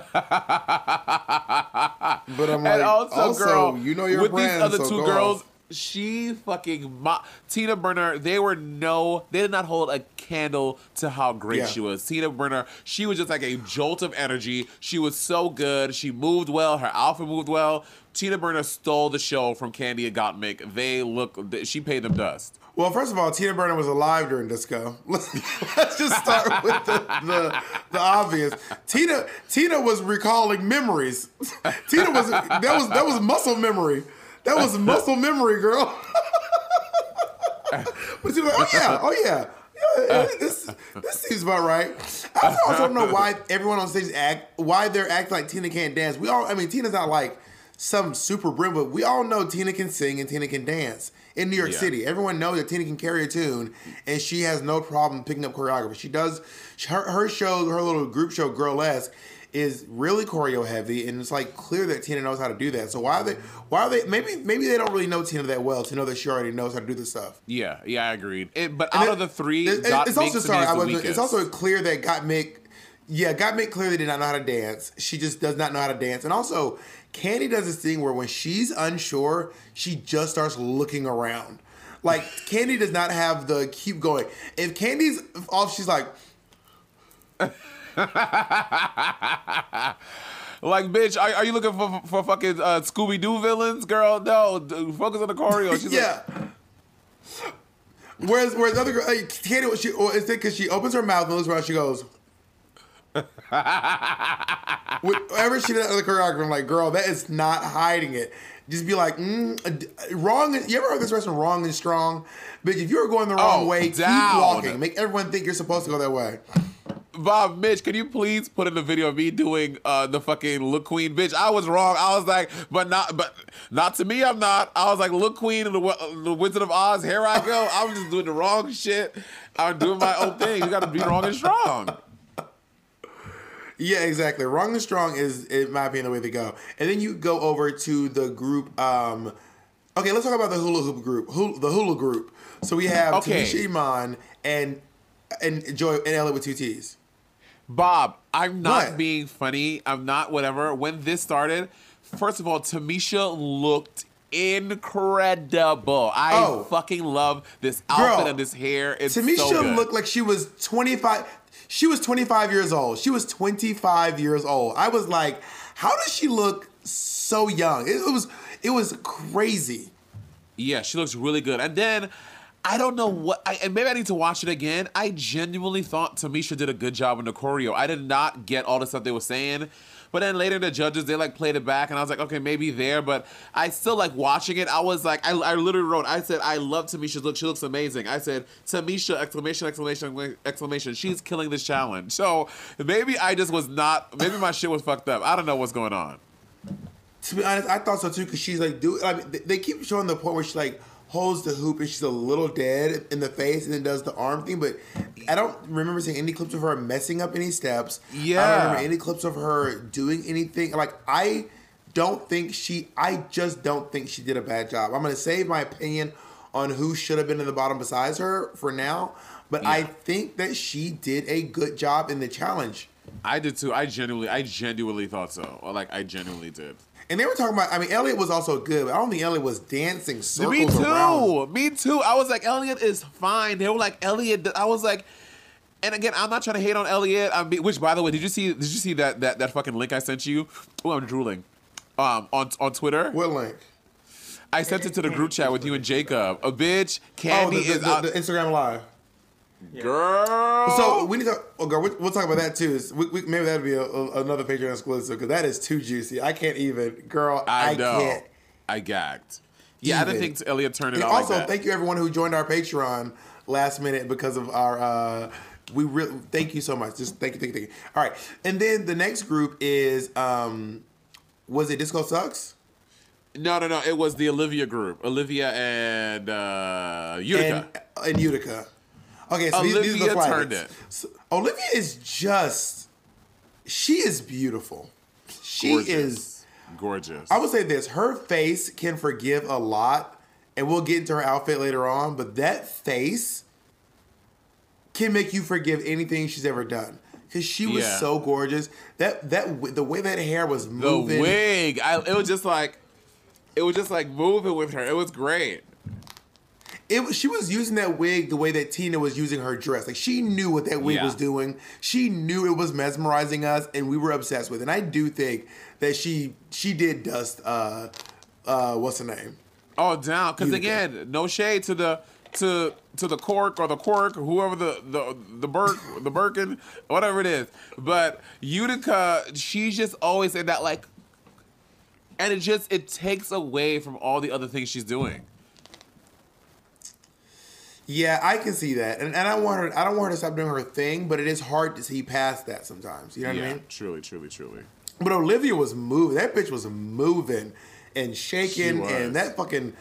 I'm like, and also, also, girl, you know your with brand, these other so two girls, off. she fucking mo- Tina Burner. They were no, they did not hold a candle to how great Yeah. she was. Tina Burner, she was just like a jolt of energy. She was so good. She moved well. Her outfit moved well. Tina Burner stole the show from Kandy and Gottmik. They look, she paid them dust. Well, first of all, Tina Burner was alive during disco. Let's, just start with the, the, the obvious. Tina Tina was recalling memories. Tina was that was that was muscle memory. That was muscle memory, girl. but was like, oh yeah, oh yeah. Yeah, this this seems about right. I also don't know why everyone on stage act why they're acting like Tina can't dance. We all I mean Tina's not like some super brim, but we all know Tina can sing and Tina can dance in New York Yeah. City. Everyone knows that Tina can carry a tune, and she has no problem picking up choreography. She does her her show, her little group show, Girlesque, is really choreo heavy, and it's like clear that Tina knows how to do that. So why are they? Why are they? Maybe maybe they don't really know Tina that well to know that she already knows how to do this stuff. Yeah, yeah, I agreed. It, but And out it- of the three, it- it's also sorry. was. It's also clear that Gottmik, yeah, Gottmik clearly did not know how to dance. She just does not know how to dance, and also Kandy does this thing where when she's unsure, she just starts looking around. Like Kandy does not have the keep going. If Kandy's off, she's like, Like, bitch, are, are you looking for for fucking uh, Scooby Doo villains, girl? No, focus on the choreo. She's yeah. Whereas, whereas the other girl, like, Kandy, she, or it's because she opens her mouth and looks around, she goes. Whenever she does the choreography, I'm like, girl, that is not hiding it. Just be like, mm, uh, wrong. You ever heard this restaurant wrong and strong? Bitch, if you're going the wrong Oh, way, keep walking. Make everyone think you're supposed to go that way. Bob, Mitch, can you please put in the video of me doing uh, the fucking look queen, bitch? I was wrong. I was like, but not, but not to me. I'm not. I was like, look queen and the, the Wizard of Oz. Here I go. I'm just doing the wrong shit. I'm doing my own thing. You got to be wrong and strong. Yeah, exactly. Wrong and strong is, in my opinion, the way to go. And then you go over to the group. Um, okay, let's talk about the hula hoop group. Hula, the hula group. So we have Okay. Tamisha Iman and and Joey and Elliott with two T's. Bob, I'm not What? being funny. I'm not whatever. When this started, first of all, Tamisha looked incredible. I Oh. fucking love this outfit Girl, and this hair. It's Tamisha so looked like she was 25. She was 25 years old. She was 25 years old. I was like, how does she look so young? It, was it was crazy. Yeah, she looks really good. And then I don't know what, I, and maybe I need to watch it again. I genuinely thought Tamisha did a good job in the choreo. I did not get all the stuff they were saying, but then later the judges they like played it back, and I was like, okay, maybe there, but I still like watching it. I was like, I, I literally wrote, I said, I love Tamisha's look. She looks amazing. I said, Tamisha exclamation exclamation exclamation. She's killing this challenge. So maybe I just was not. Maybe my shit was fucked up. I don't know what's going on. To be honest, I thought so too because she's like, do I mean, they keep showing the point where she's like holds the hoop and she's a little dead in the face and then does the arm thing, but I don't remember seeing any clips of her messing up any steps. Yeah. I don't remember any clips of her doing anything. Like I don't think she. I just don't think she did a bad job. I'm gonna save my opinion on who should have been in the bottom besides her for now, but I think that she did a good job in the challenge. I did too. I genuinely, I genuinely thought so. Like, I genuinely did. And they were talking about. I mean, Elliott was also good. But I don't think Elliott was dancing circles Me too. around. Me too. I was like, Elliott is fine. They were like, Elliott. I was like, and again, I'm not trying to hate on Elliott. I mean, which, by the way, did you see? Did you see that that that fucking link I sent you? Oh, I'm drooling. Um, on on Twitter, What link? I sent it to the group chat with you and Jacob. A bitch, Kandy oh, the, the, is the, the Instagram live. Girl. So we need to. Oh, girl, we'll, we'll talk about that too. We, we, maybe that'd be a, a, another Patreon exclusive because that is too juicy. I can't even, girl. I, I know. can't. I gagged. Yeah, I didn't Even. think Elliott turned it And also, like that. thank you everyone who joined our Patreon last minute because of our. uh We really thank you so much. Just thank you, thank you, thank you. All right, and then the next group is. um Was it Disco Sucks? no, no, no. It was the Olivia group. Olivia and uh, Utica. and, and Utica. Okay, so these, these are the Olivia turned it. So, Olivia is just, she is beautiful. She Gorgeous. is. gorgeous. I would say this: her face can forgive a lot, and we'll get into her outfit later on. But that face can make you forgive anything she's ever done because she was Yeah. so gorgeous. That that the way that hair was moving, the wig. I, it was just like, it was just like moving with her. It was great. It was she was using that wig the way that Tina was using her dress. Like she knew what that wig Yeah. was doing. She knew it was mesmerizing us, and we were obsessed with. it. And I do think that she she did dust. Uh, uh, what's her name? Oh, down. Because again, no shade to the to to the cork or the cork, whoever the the the Burke, the Birkin, whatever it is. But Utica, she's just always in that like, and it just it takes away from all the other things she's doing. Yeah, I can see that, and, and I want her. I don't want her to stop doing her thing, but it is hard to see past that sometimes. You know what yeah, I mean? truly, truly, truly. But Olivia was moving. That bitch was moving and shaking, and that fucking.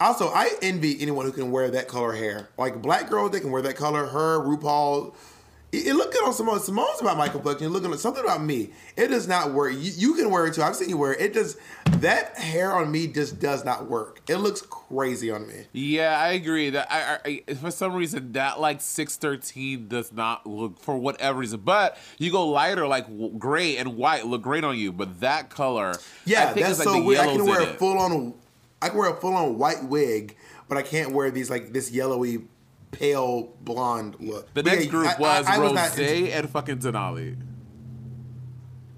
Also, I envy anyone who can wear that color hair. Like black girls, they can wear that color. Her, RuPaul. It, it looked good on Symone. Symone's about my complexion. Looking at something about me. It does not work. You, you can wear it too. I've seen you wear it. It does. That hair on me just does not work. It looks crazy on me. Yeah, I agree. That I, I, for some reason that like six thirteen does not look for whatever reason. But you go lighter, like gray and white, look great on you. But that color, Yeah, that's like so weird. I can wear a full on. I can wear a full on white wig, but I can't wear these like this yellowy, pale blonde look. The next yeah, group was I- I Rose not into- and fucking Denali.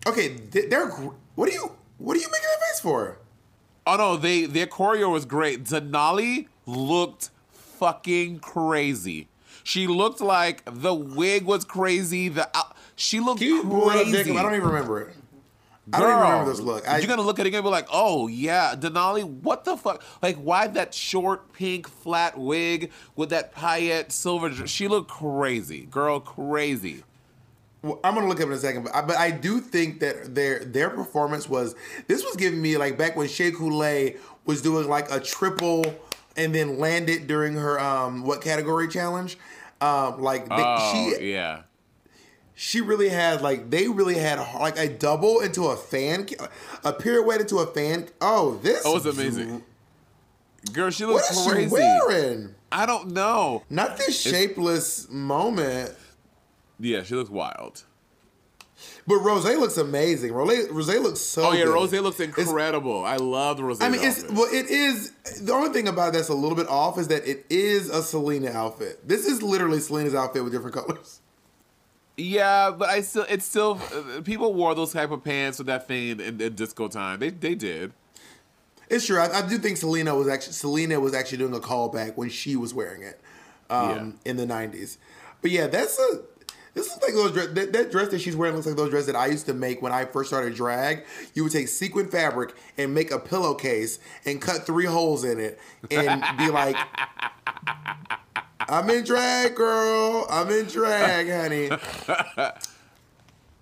Okay, they- they're. What are you? What are you making that face for? Oh no, they their choreo was great. Denali looked fucking crazy. She looked like the wig was crazy. The she looked Can you pull it up, crazy. I don't even remember it. I don't even Girl, remember this look. I, you're gonna look at it and be like, "Oh yeah, Denali, what the fuck? Like, why that short pink flat wig with that paillette silver? She looked crazy, girl, crazy." Well, I'm gonna look up in a second, but I, but I do think that their their performance was. This was giving me like back when Shea Coulee was doing like a triple and then landed during her um what category challenge. Um, like they, Oh she yeah, she really had like they really had like a double into a fan, a pirouette into a fan. Oh, this oh, that was amazing. Girl, she What looked is she wearing? I don't know. Not this shapeless moment. Yeah, she looks wild. But Rose looks amazing. Rose, Rose looks so. Oh yeah, good. Rose looks It's- incredible. I love Rose. I mean, it's well, it is. The only thing about that's a little bit off is that it is a Selena outfit. This is literally Selena's outfit with different colors. Yeah, but I still, it's still. uh, People wore those type of pants with that thing in, in disco time. They they did. It's true. I, I do think Selena was actually Selena was actually doing a callback when she was wearing it um, in the '90s. But yeah, that's a. This is like those dress, that, that dress that she's wearing looks like those dresses that I used to make when I first started drag. You would take sequin fabric and make a pillowcase and cut three holes in it and be like, "I'm in drag, girl. I'm in drag, honey."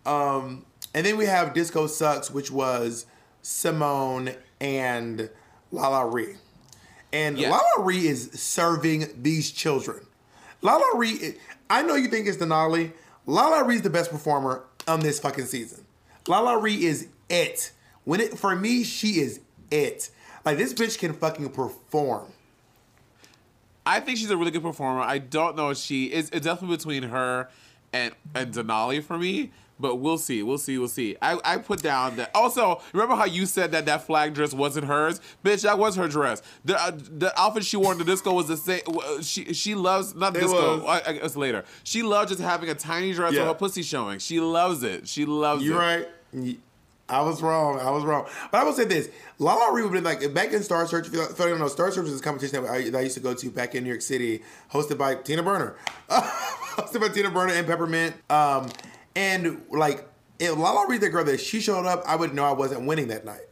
Um, and then we have Disco Sucks, which was Symone and LaLa Ri. And Yeah. LaLa Ri is serving these children. LaLa Ri, I know you think it's Denali. LaLa Ri's the best performer on this fucking season. LaLa Ri is it. When it for me, she is it. Like this bitch can fucking perform. I think she's a really good performer. I don't know if she is. It's definitely between her and and Denali for me. But we'll see. We'll see. We'll see. I, I put down that. Also, remember how you said that that flag dress wasn't hers? Bitch, that was her dress. The uh, the outfit she wore in the disco was the same. She she loves not It disco. was. I, I guess later. She loves just having a tiny dress Yeah. with her pussy showing. She loves it. She loves You're it. right. I was wrong. I was wrong. But I will say this: LaLa Ri would be like back in Star Search. If you don't know, Star Search is a competition that I, that I used to go to back in New York City, hosted by Tina Burner, hosted by Tina Burner and Peppermint. Um, and like if LaLa Ri's the girl that she showed up, I would know I wasn't winning that night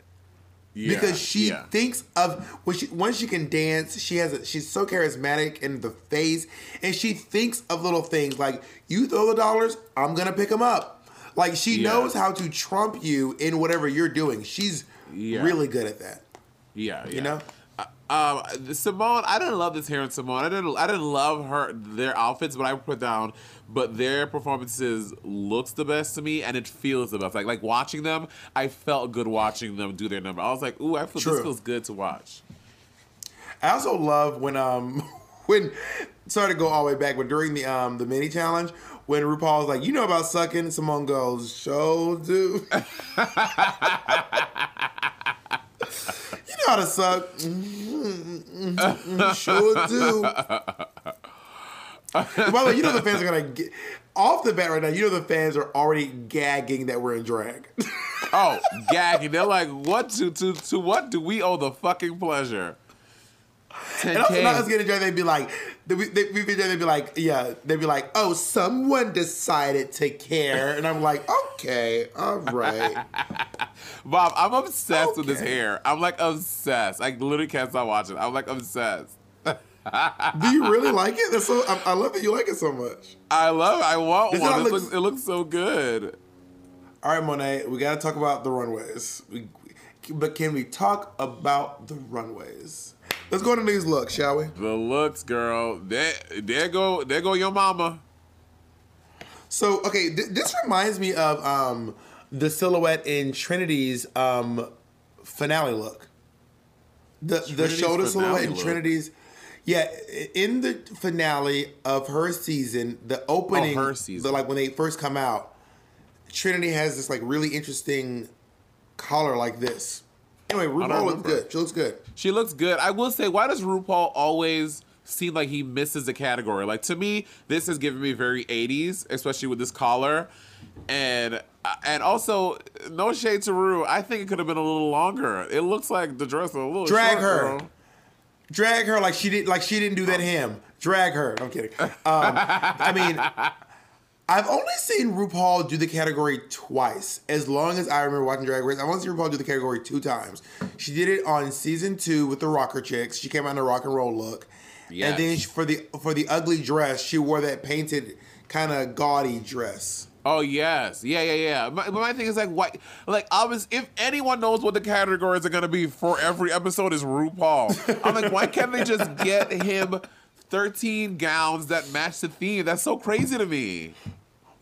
Yeah, because she yeah. thinks of when she once she can dance she has a, she's so charismatic in the face and she thinks of little things like you throw the dollars i'm gonna pick them up like she Yeah. knows how to trump you in whatever you're doing she's Yeah. really good at that Yeah, yeah. You know? Uh, um, Symone, I didn't love this hair in Symone. I didn't. I didn't love her their outfits, but I put down. But their performances looks the best to me, and it feels the best. Like like watching them, I felt good watching them do their number. I was like, ooh, I feel True. this feels good to watch. i also love when um when sorry to go all the way back but during the um the mini challenge when RuPaul's like, you know about sucking, Symone goes, "Show do." you know how to suck. sure do. By the way, you know the fans are gonna get off the bat right now. You know the fans are already gagging that we're in drag. Oh, gagging! They're like, what to to to what do we owe the fucking pleasure? And also not us 10K. getting drag, they'd be like, they, they, we be they'd be like, yeah, they'd be like, oh, someone decided to care, and I'm like, okay, all right. Bob, I'm obsessed with this hair. I'm like obsessed. I literally can't stop watching. I'm like obsessed. Do you really like it? That's so. I, I love that you like it so much. I love. I want This one. It looks- looks, it looks so good. All right, Monet, we got to talk about the runways. We, but can we talk about the runways? Let's go into these looks, shall we? The looks, girl. There, there go, there go your mama. So, okay, th- this reminds me of um, the silhouette in Trinity's um, finale look. The the shoulder silhouette in look? Trinity's. Yeah, in the finale of her season, the opening, Oh, her season. the, like when they first come out, Trinity has this like really interesting collar like this. Anyway, RuPaul looks good. She looks good. She looks good. I will say, why does RuPaul always seem like he misses a category? Like to me, this has given me very 80s, especially with this collar, and and also no shade to Ru. I think it could have been a little longer. It looks like the dress was a little Drag her. girl. drag her like she did like she didn't do that him drag her i'm kidding um, i mean i've only seen rupaul do the category twice as long as i remember watching drag race i've only seen rupaul do the category two times she did it on season two with the rocker chicks she came out in a rock and roll look and then she, for the for the ugly dress she wore that painted kind of gaudy dress Oh yes, yeah, yeah, yeah. But, but my thing is like, why? Like, I was if anyone knows what the categories are gonna be for every episode is RuPaul. I'm like, why can't they just get him 13 gowns that match the theme? That's so crazy to me.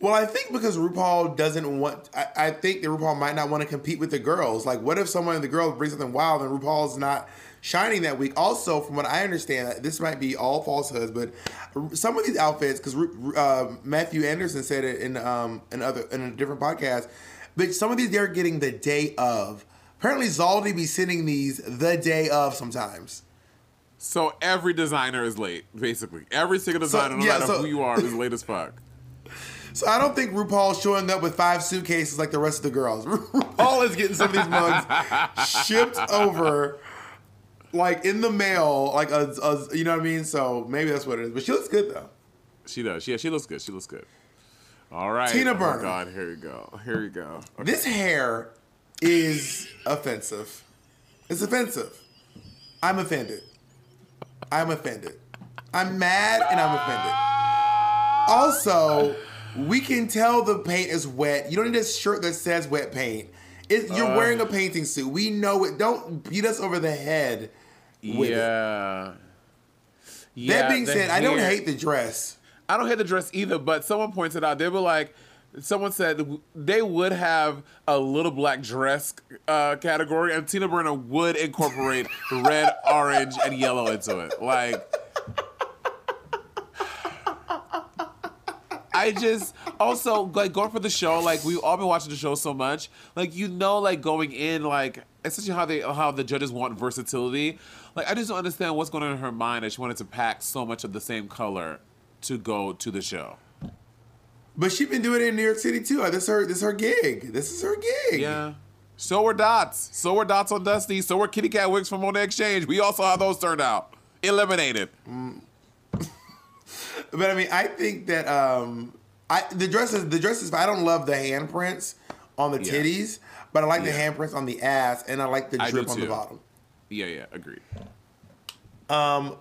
Well, I think because RuPaul doesn't want, I, I think that RuPaul might not want to compete with the girls. Like, what if someone of the girls brings something wild and RuPaul's not shining that week? Also, from what I understand, this might be all falsehoods, but some of these outfits, because uh, Mathu Andersen said it in um in other in a different podcast, but some of these they're getting the day of. Apparently, Zaldy be sending these the day of sometimes. So every designer is late, basically. Every single designer, no yeah, matter so- who you are, is late as fuck. So I don't think RuPaul's showing up with five suitcases like the rest of the girls. RuPaul is getting some of these mugs shipped over like in the mail, like a, a, you know what I mean. So maybe that's what it is. But she looks good though. She does. Yeah, she looks good. She looks good. All right. Tina Oh, Burner. God, here we go. Here we go. Okay. This hair is offensive. It's offensive. I'm offended. I'm offended. I'm mad and I'm offended. Also, we can tell the paint is wet. You don't need a shirt that says wet paint. It, you're Uh. wearing a painting suit. We know it. Don't beat us over the head. with it. yeah. Yeah. that being said, I don't hate the dress. I don't hate the dress either, but someone pointed out they were like, someone said they would have a little black dress uh, category, and Tina Burner would incorporate red, orange, and yellow into it. Like, I just also like going for the show. Like we've all been watching the show so much. Like you know, like going in, like especially how they how the judges want versatility. Like I just don't understand what's going on in her mind that she wanted to pack so much of the same color to go to the show. But she's been doing it in New York City too. This her. This her gig. This is her gig. Yeah. So were dots. So were dots on Dusty. So were kitty cat wigs from Monét X Change. We all saw how those turned out. Eliminated. Mm. But I mean, I think that um, I the dresses, the dresses. I don't love the handprints on the Yeah. titties, but I like the handprints on the ass, and I like the I drip on the bottom. Yeah, yeah, agreed. Um,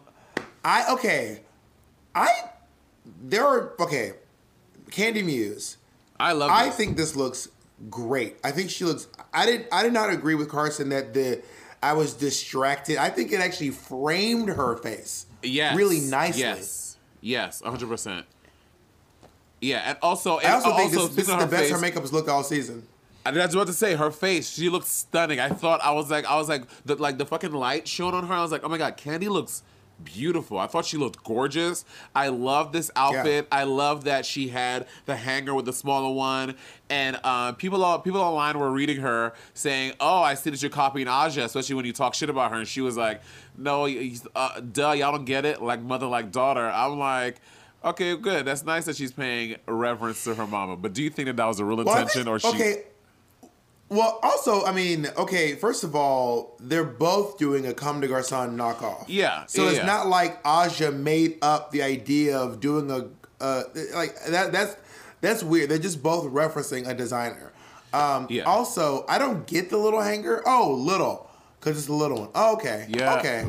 I okay, I there are okay. Kandy Muse. I love. I this. think this looks great. I think she looks. I did. I did not agree with Carson that the I was distracted. I think it actually framed her face. yes, Really nicely. Yes, yes, hundred percent. Yeah, and also, I and also think this, speaking this is the her best face, her makeup has looked all season. I was about to say her face. She looks stunning. I thought I was like, I was like, the like the fucking light shone on her. I was like, oh my god, Kandy looks beautiful. I thought she looked gorgeous. I love this outfit. I love that she had the hanger with the smaller one. And uh, people all people online were reading her saying, "Oh, I see that you're copying Aja, especially when you talk shit about her." And she was like, "No, uh, duh, y'all don't get it. Like mother, like daughter." I'm like. Okay, good. That's nice that she's paying reverence to her mama. But do you think that that was a real Well, intention, think- or she? okay. Well, also, I mean, okay. First of all, they're both doing a Comme des Garçons knockoff. Yeah, So yeah, it's not like Aja made up the idea of doing a uh, like that. That's that's weird. They're just both referencing a designer. Um, Yeah. Also, I don't get the little hanger. Oh, little, because it's a little one. Oh, okay. Yeah, Okay.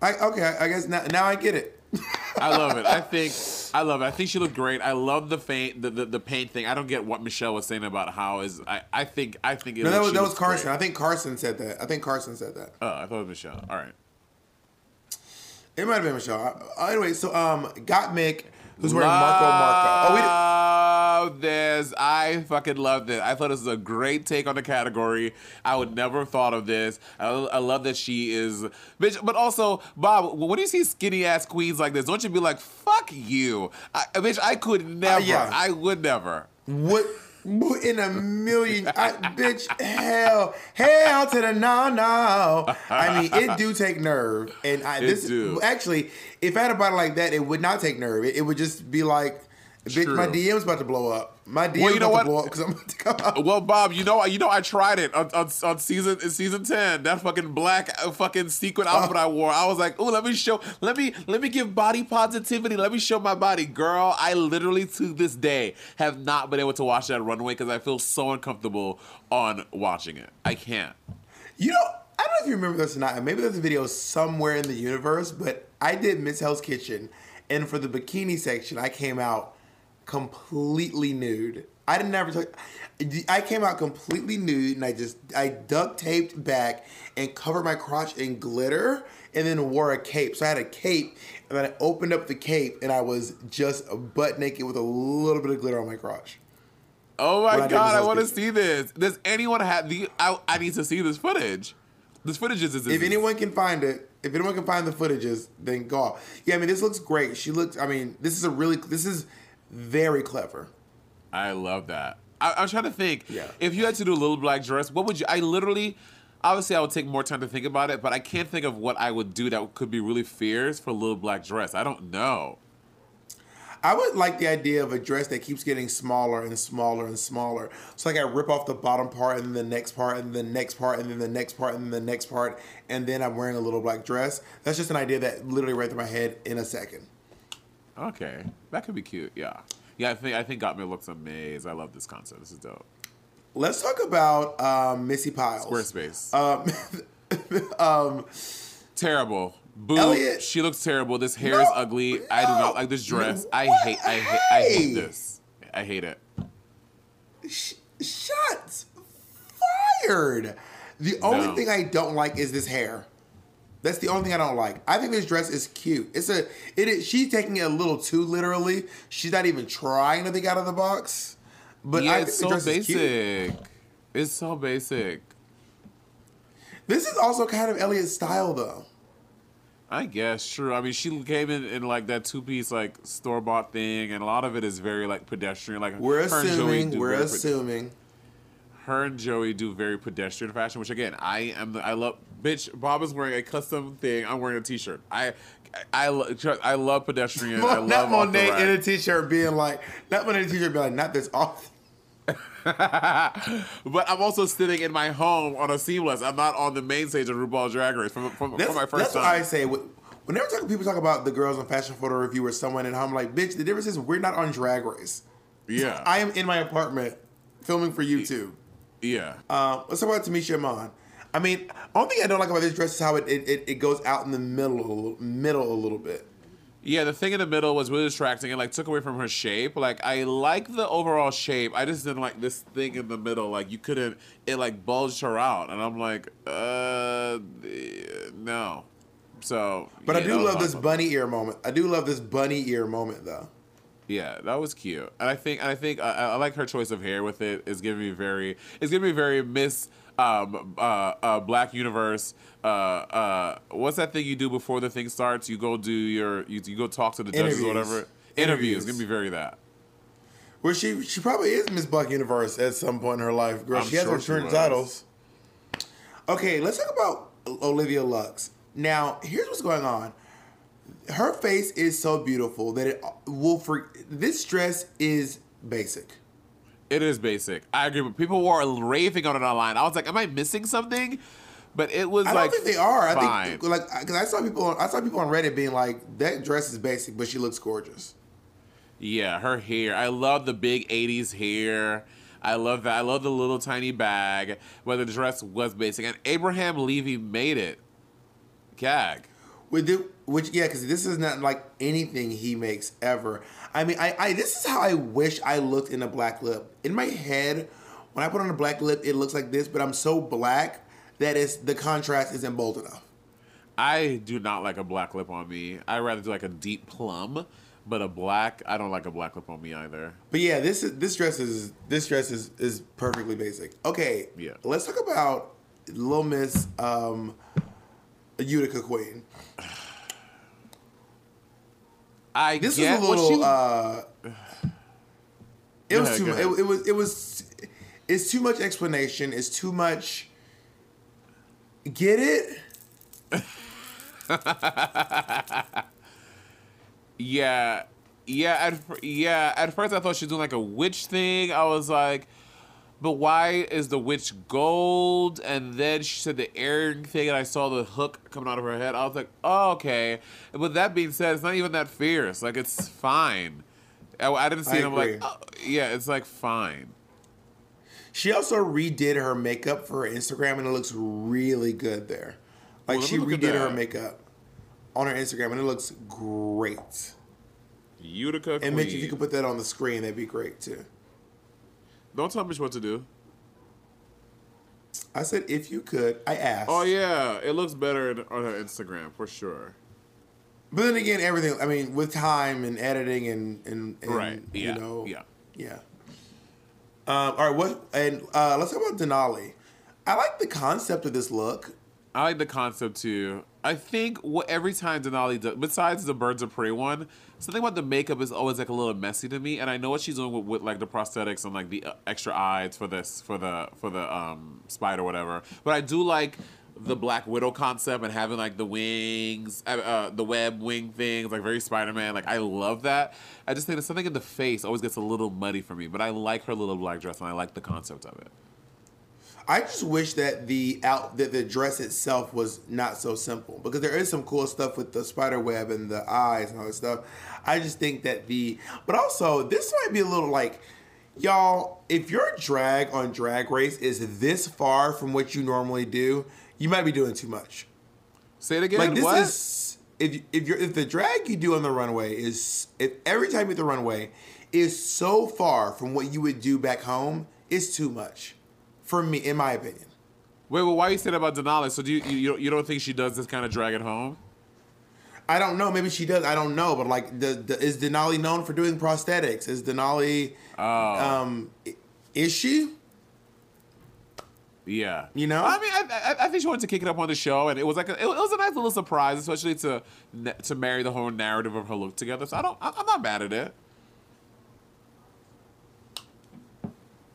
I, okay. I guess now, now I get it. I love it. I think I love it. I think she looked great. I love the paint, the, the, the paint thing. I don't get what Michelle was saying about how is. I, I think I think it No, that was that was Carson. great. I think Carson said that. I think Carson said that. Oh, I thought it was Michelle. All right. It might have been Michelle. Anyway, so um, Gottmik, who's wearing Marco Marco. Oh, we. Love this. I fucking love this. I thought this was a great take on the category. I would never have thought of this. I, I love that she is, bitch. But also, Bob, when you see skinny ass queens like this, don't you be like, "Fuck you," I, bitch? I could uh, never. yeah. I would never. What? In a million, I, bitch, hell, hell to the no, no. I mean, it do take nerve, and I It this do. actually, if I had a body like that, it would not take nerve. It, it would just be like, bitch, my DM's about to blow up. My DM's Well, you know about what? to blow up because I'm about to come out. Well, Bob, you know, you know, I tried it on, on, on season season ten. That fucking black uh, fucking sequin outfit I wore. I was like, oh, let me show, let me let me give body positivity. Let me show my body, girl. I literally to this day have not been able to watch that runway because I feel so uncomfortable on watching it. I can't. You know, I don't know if you remember this or not. Maybe there's a video somewhere in the universe, but I did Miss Hell's Kitchen, and for the bikini section, I came out completely nude. I didn't ever tell I came out completely nude, and I just I duct taped back and covered my crotch in glitter, and then wore a cape. So I had a cape, and then I opened up the cape, and I was just butt naked with a little bit of glitter on my crotch. Oh my I god, I want to see this. Does anyone have the? I, I need to see this footage. This footage is. is If anyone can find it, if anyone can find the footages, then go off. Yeah, I mean, this looks great. She looks. I mean, this is a really. This is very clever. I love that. I, I'm trying to think. Yeah. If you had to do a little black dress, what would you? I literally, obviously, I would take more time to think about it, but I can't think of what I would do that could be really fierce for a little black dress. I don't know. I would like the idea of a dress that keeps getting smaller and smaller and smaller. So like I rip off the bottom part and then the next part and then the next part and then the next part and then the next part and then I'm wearing a little black dress. That's just an idea that literally ran through my head in a second. Okay, that could be cute. Yeah, yeah. I think I think Gottmik looks amazing. I love this concept. This is dope. Let's talk about um, Missy Piles. Squarespace. Um, um, terrible. Boo. Elliott. She looks terrible. This hair No, is ugly. I do not like this dress. I hate. I hate. I hate this. I hate it. sh- shots fired. The only No. thing I don't like is this hair. That's the only thing I don't like. I think this dress is cute. It's a it is she's taking it a little too literally. She's not even trying to think out of the box. But yeah, I it's so dress is cute. basic. It's so basic. This is also kind of Elliott's style though. I guess true. I mean, she came in in like that two piece like store bought thing, and a lot of it is very like pedestrian. Like We're her and Joey assuming. We're assuming. Her and Joey do very pedestrian fashion, which again, I am. The, I love. Bitch, Bob is wearing a custom thing. I'm wearing a t-shirt. I, I, lo- I love pedestrian. I Not love the Monet in a t-shirt being like, not Monet in a t-shirt being like, not this off. But I'm also sitting in my home on a seamless. I'm not on the main stage of RuPaul's Drag Race for, for, That's, for my first that's what. I say. Wh- Whenever talk, people talk about the girls on Fashion Photo Review or someone at home, I'm like, bitch, the difference is we're not on Drag Race. yeah, I am in my apartment filming for YouTube. Yeah. Um, let's talk about Tamisha Iman. I mean, only thing I don't like about this dress is how it, it, it, goes out in the middle a little, middle a little bit. Yeah, the thing in the middle was really distracting It like took away from her shape. Like I like the overall shape. I just didn't like this thing in the middle. Like you couldn't it like bulged her out. And I'm like, uh no. So But I do love this bunny ear moment. I do love this bunny ear moment though. Yeah, that was cute. And I think and I think I, I like her choice of hair with it. It's giving me very it's giving me very Miss um uh, uh Black Universe uh uh what's that thing you do before the thing starts? You go do your you, you go talk to the judges or whatever. Interviews. Interviews. It's gonna be very that. Well, she she probably is Miss Black Universe at some point in her life. Girl, I'm she has sure her she certain titles. Okay, let's talk about Olivia Lux. Now, here's what's going on. Her face is so beautiful that it will for this dress is basic. It is basic. I agree. But people were raving on it online. I was like, am I missing something? But it was I like don't think they are. I think like because I saw people on, I saw people on Reddit being like that dress is basic, but she looks gorgeous. Yeah, her hair. I love the big '80s hair. I love that. I love the little tiny bag. But the dress was basic, and Abraham Levy made it. Gag. With the, which yeah, because this is not like anything he makes ever. I mean, I, I this is how I wish I looked in a black lip. In my head, when I put on a black lip, it looks like this, but I'm so black that it's the contrast isn't bold enough. I do not like a black lip on me. I rather do like a deep plum, but a black. I don't like a black lip on me either. But yeah, this is this dress is this dress is is perfectly basic. Okay, Yeah. Let's talk about Little Miss um, Utica Queen. I This get was a little. she- uh, it was ahead, too. It, it was. It was. It's too much explanation. It's too much. Get it? Yeah, yeah, at yeah. At first, I thought she was doing like a witch thing. I was like, but why is the witch gold? And then she said the earring thing, and I saw the hook coming out of her head. I was like, oh, okay. And with that being said, it's not even that fierce. Like it's fine. I, I didn't see I it. I'm like, oh, yeah, it's like fine. She also redid her makeup for her Instagram, and it looks really good there. Like Well, she me look at redid her makeup on her Instagram, and it looks great. Utica And Mitch, if you could put that on the screen, that'd be great too. Don't tell me what to do. I said if you could. I asked. Oh yeah, it looks better on her Instagram for sure. But then again, everything. I mean, with time and editing and and, and Right. Yeah. you know. yeah. Yeah. Um, all right. What? And uh, let's talk about Denali. I like the concept of this look. I like the concept too. I think what every time Denali does, besides the Birds of Prey one, something about the makeup is always like a little messy to me, and I know what she's doing with, with like the prosthetics and like the uh, extra eyes for this for the for the um spider whatever. But I do like the Black Widow concept and having like the wings, uh, uh, the web wing things, like very Spider Man. Like I love that. I just think that something in the face always gets a little muddy for me, but I like her little black dress and I like the concept of it. I just wish that the out that the dress itself was not so simple because there is some cool stuff with the spider web and the eyes and all that stuff. I just think that the but also this might be a little like y'all if your drag on drag race is this far from what you normally do, you might be doing too much. Say it again. Like this what? is if if you're if the drag you do on the runway is if every time you hit the runway is so far from what you would do back home, it's too much. For me, in my opinion. Wait, well, why you say that about Denali? So do you, you you you don't think she does this kind of drag at home? I don't know. Maybe she does. I don't know. But like, the, the is Denali known for doing prosthetics? Is Denali? Oh. Um, is she? Yeah, You know? I mean, I, I, I think she wanted to kick it up on the show, and it was like a, it was a nice little surprise, especially to to marry the whole narrative of her look together. So I don't, I- I'm not mad at it.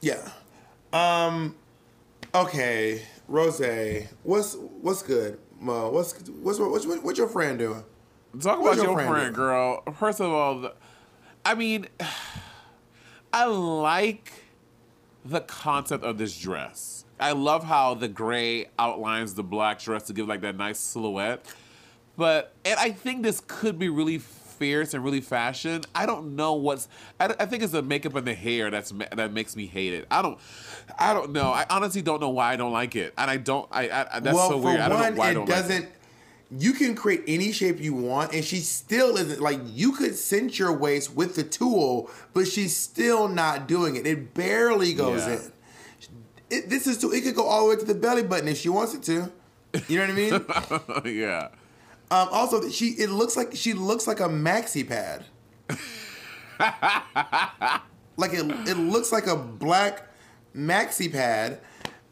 Yeah. Um. Okay, Rose. What's what's good, Mo? What's what's what's what's your friend doing? Talk about your your friend friend, girl. First of all, I mean, I like the concept of this dress. I love how the gray outlines the black dress to give like that nice silhouette. But and I think this could be really fierce and really fashion. I don't know what's. I, I think it's the makeup and the hair that's that makes me hate it. I don't. I don't know. I honestly don't know why I don't like it, and I don't. I, I that's well, so weird. I don't one, know why I it don't like doesn't. it. You can create any shape you want, and she still isn't like you could cinch your waist with the tool, but she's still not doing it. It barely goes Yeah. in. It, this is too, it could go all the way to the belly button if she wants it to. You know what I mean? yeah. Um, also, she it looks like she looks like a maxi pad. like it, it looks like a black maxi pad.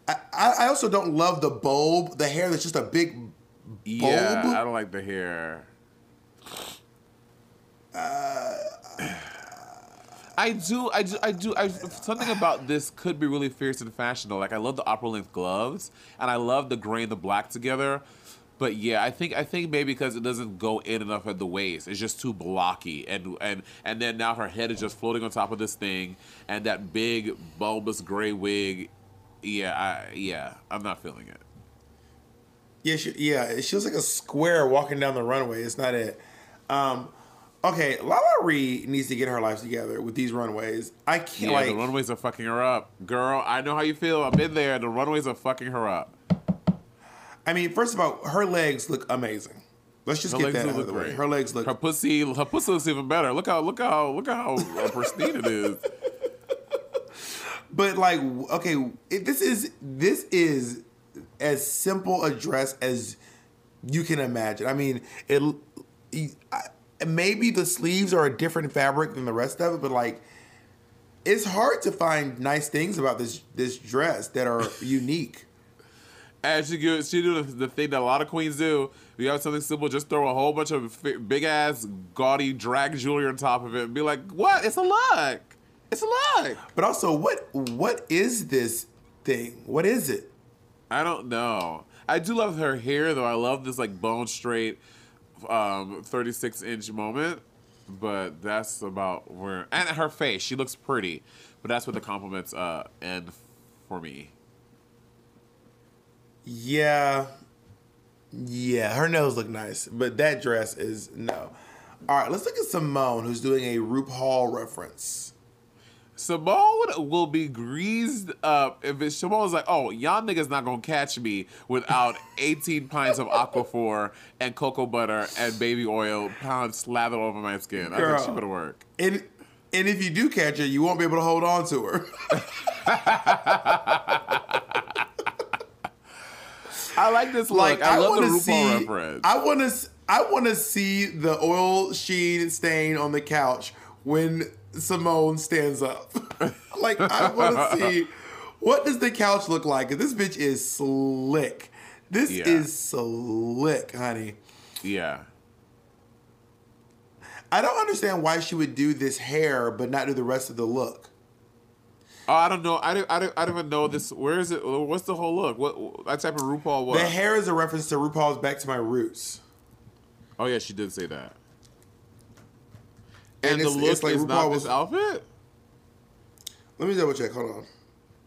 I, I I also don't love the bulb, the hair that's just a big Yeah, bulb. I don't like the hair. Uh, I do, I do, I do. I, something about this could be really fierce and fashionable. Like I love the opera length gloves, and I love the gray and the black together. But yeah, I think I think maybe because it doesn't go in enough at the waist, it's just too blocky, and and and then now her head is just floating on top of this thing, and that big bulbous gray wig. Yeah, I, yeah, I'm not feeling it. Yeah, she, yeah, she looks like a square walking down the runway. It's not it. Um, okay, LaLa Ri needs to get her life together with these runways. I can't Yeah, like. the runways are fucking her up, girl. I know how you feel. I've been there. The runways are fucking her up. I mean, first of all, her legs look amazing. Let's just Her get that out of the way. great. Her legs look Her pussy, her pussy looks even better. Look how, look how, look how uh, pristine it is. But like, okay, this is this is as simple a dress as you can imagine. I mean, it I, maybe the sleeves are a different fabric than the rest of it, but like, it's hard to find nice things about this this dress that are unique. And she do, she do the, the thing that a lot of queens do. You have something simple, just throw a whole bunch of big ass gaudy drag jewelry on top of it, and be like, "What? It's a look. It's a look." But also, what what is this thing? What is it? I don't know. I do love her hair though. I love this like bone straight, um, 36 inch moment. But that's about where and her face. She looks pretty, but that's where the compliments uh end for me. Yeah. Yeah, her nails look nice, but that dress is no. All right, let's look at Symone, who's doing a RuPaul reference. Symone will be greased up if it's Symone's like, oh, y'all niggas not gonna catch me without 18 pints of Aquaphor and cocoa butter and baby oil pound slathered over my skin. I Girl. think she better work. And and if you do catch her, you won't be able to hold on to her. I like this look. like I, I, love want the to RuPaul see, reference. I want to, I want to see the oil sheen stain on the couch when Symone stands up. like I want to see what does the couch look like? this bitch is slick. This Yeah. is slick, honey. yeah. I don't understand why she would do this hair but not do the rest of the look. Oh, I don't know. I don't, I don't. I don't even know this. Where is it? What's the whole look? What? I type of RuPaul. was? The hair is a reference to RuPaul's "Back to My Roots." oh yeah, she did say that. And And, the look it's like is RuPaul not was- this outfit. Let me double check. Hold on.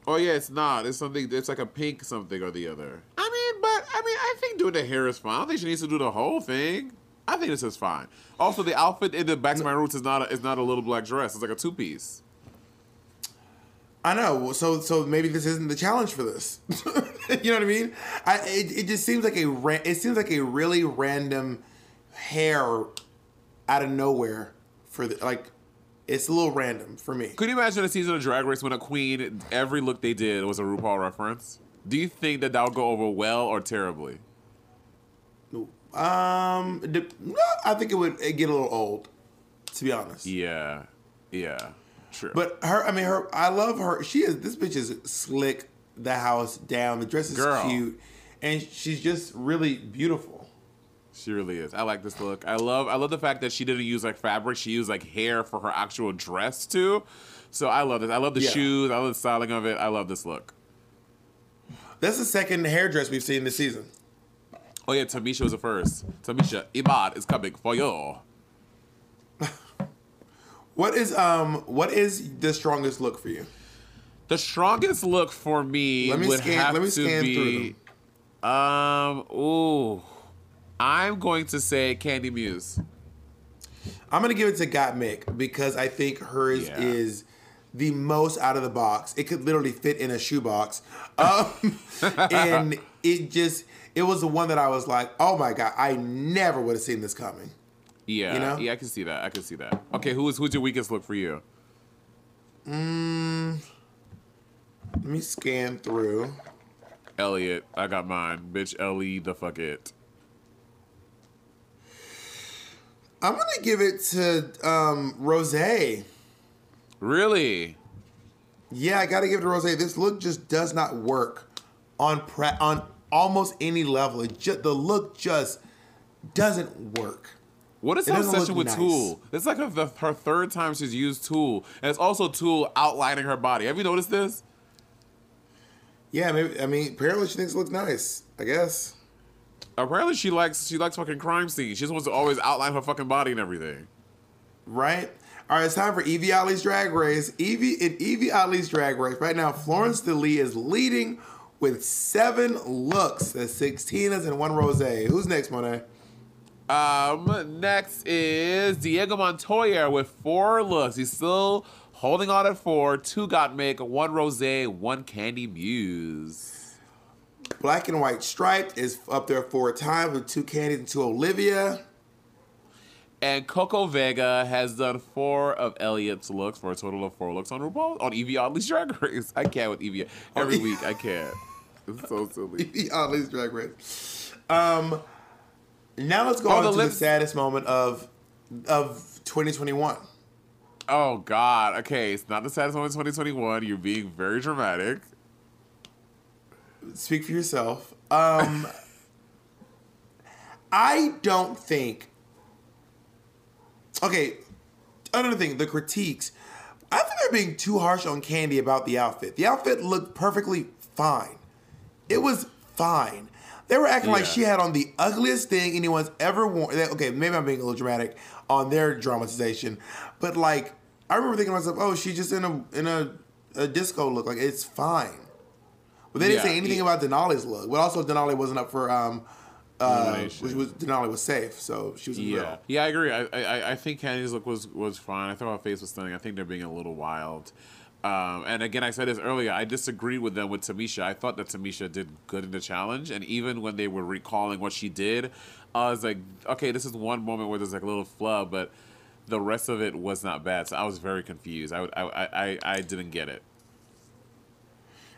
Oh yeah, it's not. It's something. It's like a pink something or the other. I mean, but I mean, I think doing the hair is fine. I don't think she needs to do the whole thing. I think this is fine. Also, the outfit in the back to my roots is not. A, is not a little black dress. It's like a two piece. I know. So so maybe this isn't the challenge for this. you know what I mean? I it, it just seems like a ra- it seems like a really random hair out of nowhere for the like it's a little random for me. Could you imagine a season of Drag Race when a queen, every look they did was a RuPaul reference? Do you think that that would go over well or terribly? Um, no, I think it would get a little old, to be honest. Yeah, yeah, true. But her, I mean, her. I love her. She is. This bitch is slick. The house down. The dress is Girl. cute, and she's just really beautiful. She really is. I like this look. I love I love the fact that she didn't use like fabric. She used like hair for her actual dress too. So I love this. I love the Yeah. shoes. I love the styling of it. I love this look. That's the second hairdress we've seen this season. Oh yeah, Tamisha was the first. Tamisha, Ibad is coming for you. What is um what is the strongest look for you? The strongest look for me Let me would scan- have let me to scan be um ooh. I'm going to say Kandy Muse. I'm gonna give it to Gottmik because I think hers Yeah. is the most out of the box. It could literally fit in a shoebox, um, and it just it was the one that I was like, oh my god, I never would have seen this coming. Yeah, You know? yeah, I can see that. I can see that. Okay, who is who's your weakest look for you? Let me scan through. Elliott, I got mine. Bitch, Ellie, the fuck it. I'm gonna give it to um, Rose. Really? Yeah, I gotta give it to Rose. This look just does not work on pre- on almost any level. It just the look just doesn't work. What is It her obsession with nice. Tool? It's like her, her third time she's used Tool, and it's also Tool outlining her body. Have you noticed this? Yeah, maybe. I mean, apparently she thinks it looks nice. I guess. Apparently, she likes she likes fucking crime scenes. She just wants to always outline her fucking body and everything. Right? All right, it's time for Evie Ollie's Drag Race. Evie in Evie Ollie's Drag Race right now, Florence DeLee is leading with seven looks. That's sixteen Tinas and one Rose. Who's next, Monet? Um, next is Diego Montoya with four looks. He's still holding on at four. Two Gottmik, one rose, one Kandy Muse. Black and White Striped is up there four times with two Kandys and two Olivia. And Coco Vega has done four of Elliott's looks for a total of four looks on RuPaul on Evie Oddly's Drag Race. I can't with Evie every Oh, week. I can't. It's so silly. Evie Ollie's Drag Race. Um, now let's go Oh, on the to the saddest moment of of 2021. Oh God. Okay, it's not the saddest moment of 2021. You're being very dramatic. Speak for yourself. Um, I don't think. Okay, another thing, the critiques. I think they're being too harsh on Kandy about the outfit. The outfit looked perfectly fine. It was fine. They were acting like she had on the ugliest thing anyone's ever worn. Okay, maybe I'm being a little dramatic on their dramatization, but like I remember thinking to myself, "Oh, she's just in a in a, a disco look. Like it's fine." But they didn't Yeah, say anything yeah. about Denali's look. But also, Denali wasn't up for um, uh, which was Denali was safe, so she was in Yeah, yeah, I agree. I, I I think Kandy's look was was fine. I thought her face was stunning. I think they're being a little wild. Um, and again, I said this earlier. I disagreed with them with Tamisha. I thought that Tamisha did good in the challenge, and even when they were recalling what she did, I was like, okay, this is one moment where there's like a little flub, but the rest of it was not bad. So I was very confused. I would, I, I, I, I didn't get it.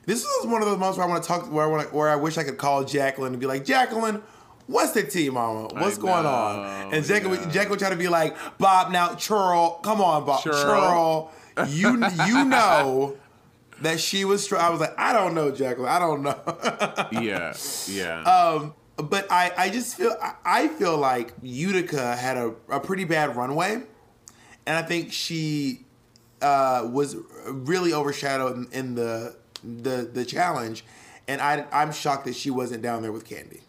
This is one of those moments where I want to talk, where I want, where I wish I could call Jacqueline and be like, Jacqueline. What's the tea, mama? What's I going know, on? And Jacqueline, yeah. Jacqueline would try to be like, Bob, now, Churl, come on, Bob. Churl. Churl, you, you know that she was, str- I was like, I don't know, Jacqueline. I don't know. Yeah, yeah. Um, but I, I just feel I- I feel like Utica had a, a pretty bad runway, and I think she uh, was really overshadowed in, in the the the challenge, and I I'm shocked that she wasn't down there with Kandy.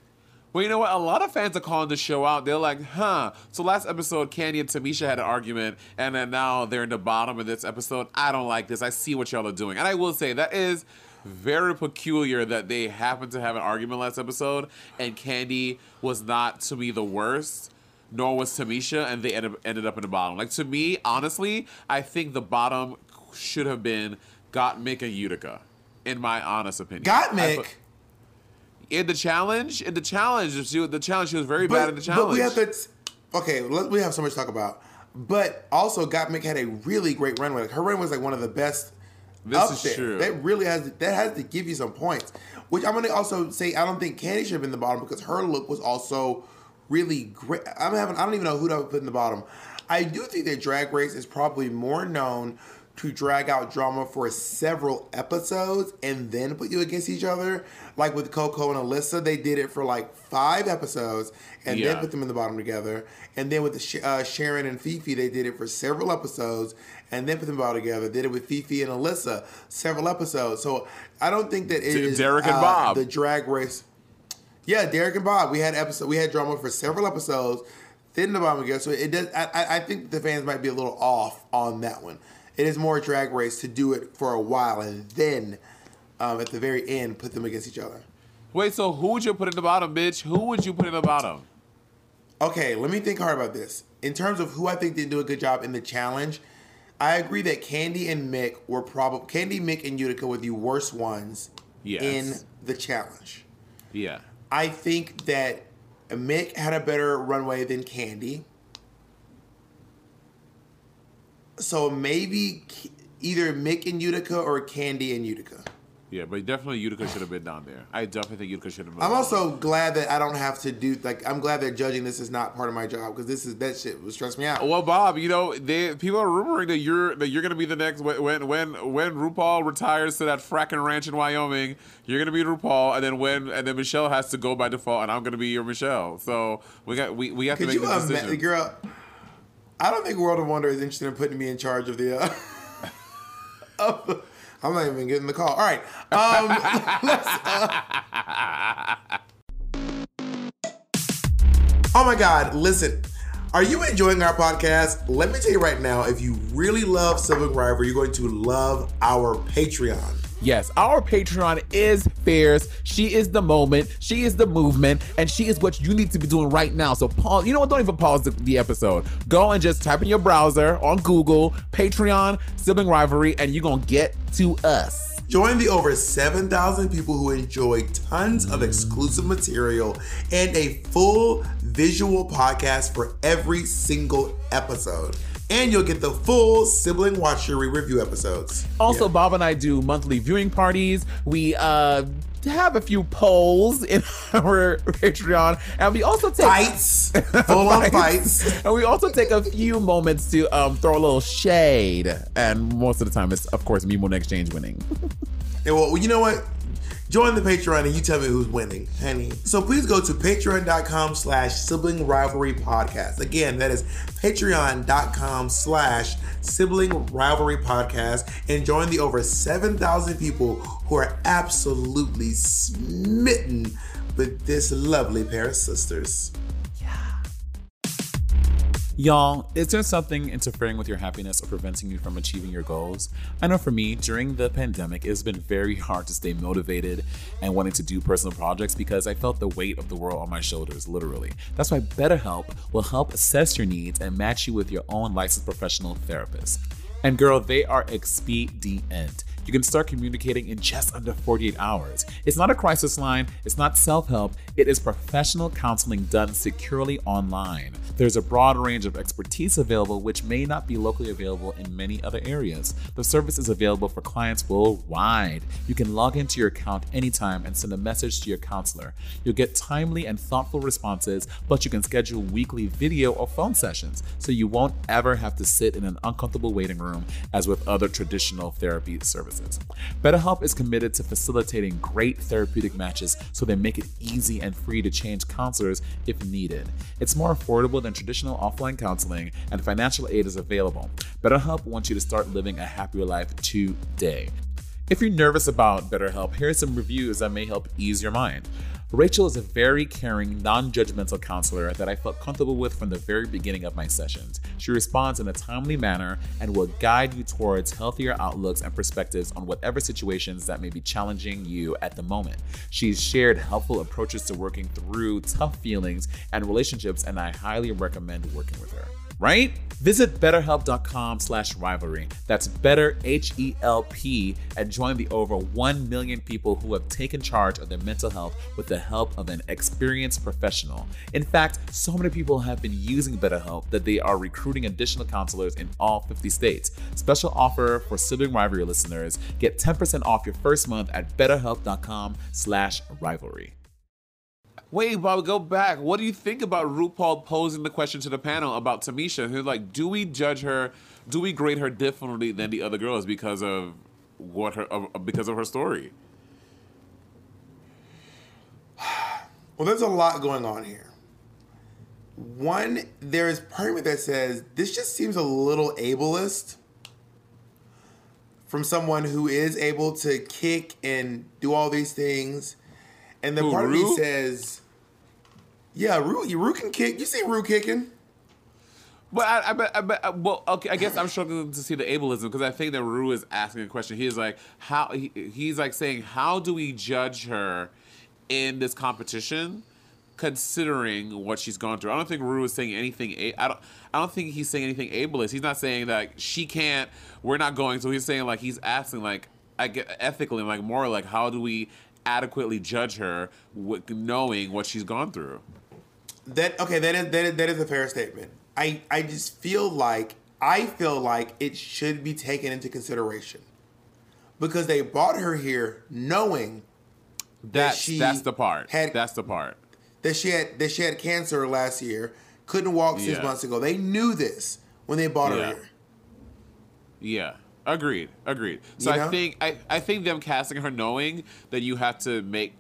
Well, you know what? A lot of fans are calling the show out. They're like, huh. So last episode, Kandy and Tamisha had an argument, and then now they're in the bottom of this episode. I don't like this. I see what y'all are doing. And I will say, that is very peculiar that they happened to have an argument last episode, and Kandy was not, to me, the worst, nor was Tamisha, and they ended, ended up in the bottom. Like, to me, honestly, I think the bottom should have been Gottmik and Utica, in my honest opinion. Gottmik. put- in the challenge, in the challenge, she was, the challenge, she was very bad in the challenge. But we have to. Okay, let, we have so much to talk about. But also, Gottmik had a really great runway. Like, her runway was like one of the best. This is there. true. That really has that has to give you some points. Which I'm gonna also say I don't think Kandy should have been in the bottom because her look was also really great. I'm having I don't even know who to put in the bottom. I do think that Drag Race is probably more known to drag out drama for several episodes and then put you against each other. Like with Coco and Alyssa, they did it for like five episodes and Yeah. then put them in the bottom together. And then with the Sh- uh, Sharon and Phi Phi, they did it for several episodes and then put them all together. Did it with Phi Phi and Alyssa, several episodes. So I don't think that it D- is Derrick and uh, Bob. the drag race. Yeah, Derrick and Bob. We had episode. We had drama for several episodes. Then the bottom together. So it does. I, I- I think the fans might be a little off on that one. It is more drag race to do it for a while and then um, at the very end put them against each other. Wait, so who would you put in the bottom, bitch? Who would you put in the bottom? Okay, let me think hard about this. In terms of who I think didn't do a good job in the challenge, I agree that Kandy and Mick were probably Kandy, Mick, and Utica were the worst ones Yes. in the challenge. Yeah. I think that Mick had a better runway than Kandy. So maybe either Mick and Utica or Kandy and Utica. Yeah, but definitely Utica should have been down there. I definitely think Utica should have been. I'm also glad that I don't have to do like I'm glad that judging this is not part of my job because this is that shit would stress me out. Well, Bob, you know, they people are rumoring that you're that you're gonna be the next when when when RuPaul retires to that fracking ranch in Wyoming, you're gonna be RuPaul, and then when and then Michelle has to go by default, and I'm gonna be your Michelle. So we got we we have to Could make you imagine, decision. girl? I don't think World of Wonder is interested in putting me in charge of the. Uh, of, I'm not even getting the call. All right. Um, uh, oh my God! Listen, are you enjoying our podcast? Let me tell you right now. If you really love Sibling Rivalry, you're going to love our Patreon. Yes, our Patreon is fierce. She is the moment. She is the movement, and she is what you need to be doing right now. So pause. You know what? Don't even pause the, the episode. Go and just type in your browser on Google Patreon sibling rivalry, and you're gonna get to us. Join the over 7,000 people who enjoy tons of exclusive material and a full visual podcast for every single episode. And you'll get the full sibling watchery review episodes. Also, Bob and I do monthly viewing parties. We uh have a few polls in our Patreon, and we also take Fights, full on Fights. and we also take a few moments to um, throw a little shade. And most of the time, it's of course me Monét X Change winning. And well, you know what? Join the Patreon and you tell me who's winning, honey. So please go to patreon.com slash sibling rivalry podcast. Again, that is patreon.com slash sibling rivalry podcast and join the over 7,000 people who are absolutely smitten with this lovely pair of sisters. Y'all, is there something interfering with your happiness or preventing you from achieving your goals? I know for me, during the pandemic, it's been very hard to stay motivated and wanting to do personal projects because I felt the weight of the world on my shoulders, literally. That's why BetterHelp will help assess your needs and match you with your own licensed professional therapist. And girl, they are expedient. You can start communicating in just under 48 hours. It's not a crisis line, it's not self help, it is professional counseling done securely online. There's a broad range of expertise available, which may not be locally available in many other areas. The service is available for clients worldwide. You can log into your account anytime and send a message to your counselor. You'll get timely and thoughtful responses, but you can schedule weekly video or phone sessions, so you won't ever have to sit in an uncomfortable waiting room as with other traditional therapy services. Services. BetterHelp is committed to facilitating great therapeutic matches so they make it easy and free to change counselors if needed. It's more affordable than traditional offline counseling, and financial aid is available. BetterHelp wants you to start living a happier life today. If you're nervous about BetterHelp, here are some reviews that may help ease your mind. Rachel is a very caring, non judgmental counselor that I felt comfortable with from the very beginning of my sessions. She responds in a timely manner and will guide you towards healthier outlooks and perspectives on whatever situations that may be challenging you at the moment. She's shared helpful approaches to working through tough feelings and relationships, and I highly recommend working with her right? Visit betterhelp.com slash rivalry. That's better H-E-L-P and join the over 1 million people who have taken charge of their mental health with the help of an experienced professional. In fact, so many people have been using BetterHelp that they are recruiting additional counselors in all 50 states. Special offer for sibling rivalry listeners. Get 10% off your first month at betterhelp.com slash rivalry. Wait, Bob, go back. What do you think about RuPaul posing the question to the panel about Tamisha? Who's like, do we judge her? Do we grade her differently than the other girls because of what her because of her story? Well, there's a lot going on here. One, there is part of me that says this just seems a little ableist from someone who is able to kick and do all these things. And then part of me says, yeah, Ru, Ru can kick. You see Ru kicking? But I, I I uh, well, okay. I guess I'm struggling to see the ableism because I think that Ru is asking a question. He's like, how? He, he's like saying, how do we judge her in this competition, considering what she's gone through? I don't think Ru is saying anything. I don't. I don't think he's saying anything ableist. He's not saying that she can't. We're not going. So he's saying like he's asking like I get ethically like more like how do we adequately judge her with knowing what she's gone through? That okay, that is that is, that is a fair statement. I I just feel like I feel like it should be taken into consideration because they brought her here knowing That's she that's the part. had- that's the part. that she had that she had cancer last year, couldn't walk six Yeah. months ago. They knew this when they bought Yeah. her here. Yeah. Agreed. Agreed. So You I think I, I think them casting her knowing that you have to make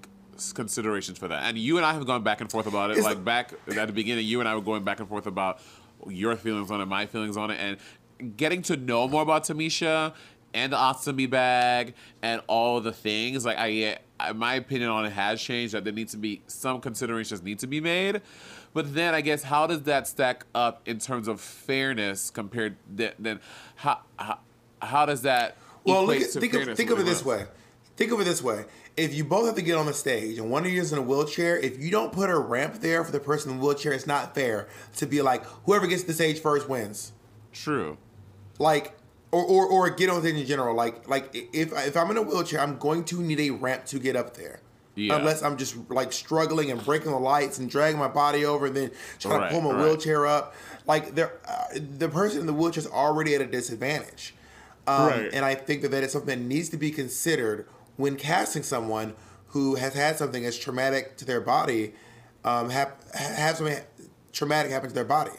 considerations for that. And you and I have gone back and forth about it. It's like the- back at the beginning, you and I were going back and forth about your feelings on it, my feelings on it, and getting to know more about Tamisha and the ostomy bag and all the things. Like I, I, my opinion on it has changed. That there needs to be some considerations need to be made. But then I guess how does that stack up in terms of fairness compared th- then how, how how does that Well, look think of think of it this way. Think of it this way. If you both have to get on the stage and one of you is in a wheelchair, if you don't put a ramp there for the person in the wheelchair, it's not fair to be like whoever gets to the stage first wins. True. like or, or or get on things in general like like if if i'm in a wheelchair i'm going to need a ramp to get up there Yeah. unless i'm just like struggling and breaking the lights and dragging my body over and then trying Right, to pull my right. wheelchair up like there uh, the person in the wheelchair is already at a disadvantage um, Right. and i think that that is something that needs to be considered when casting someone who has had something as traumatic to their body um, have have something traumatic happen to their body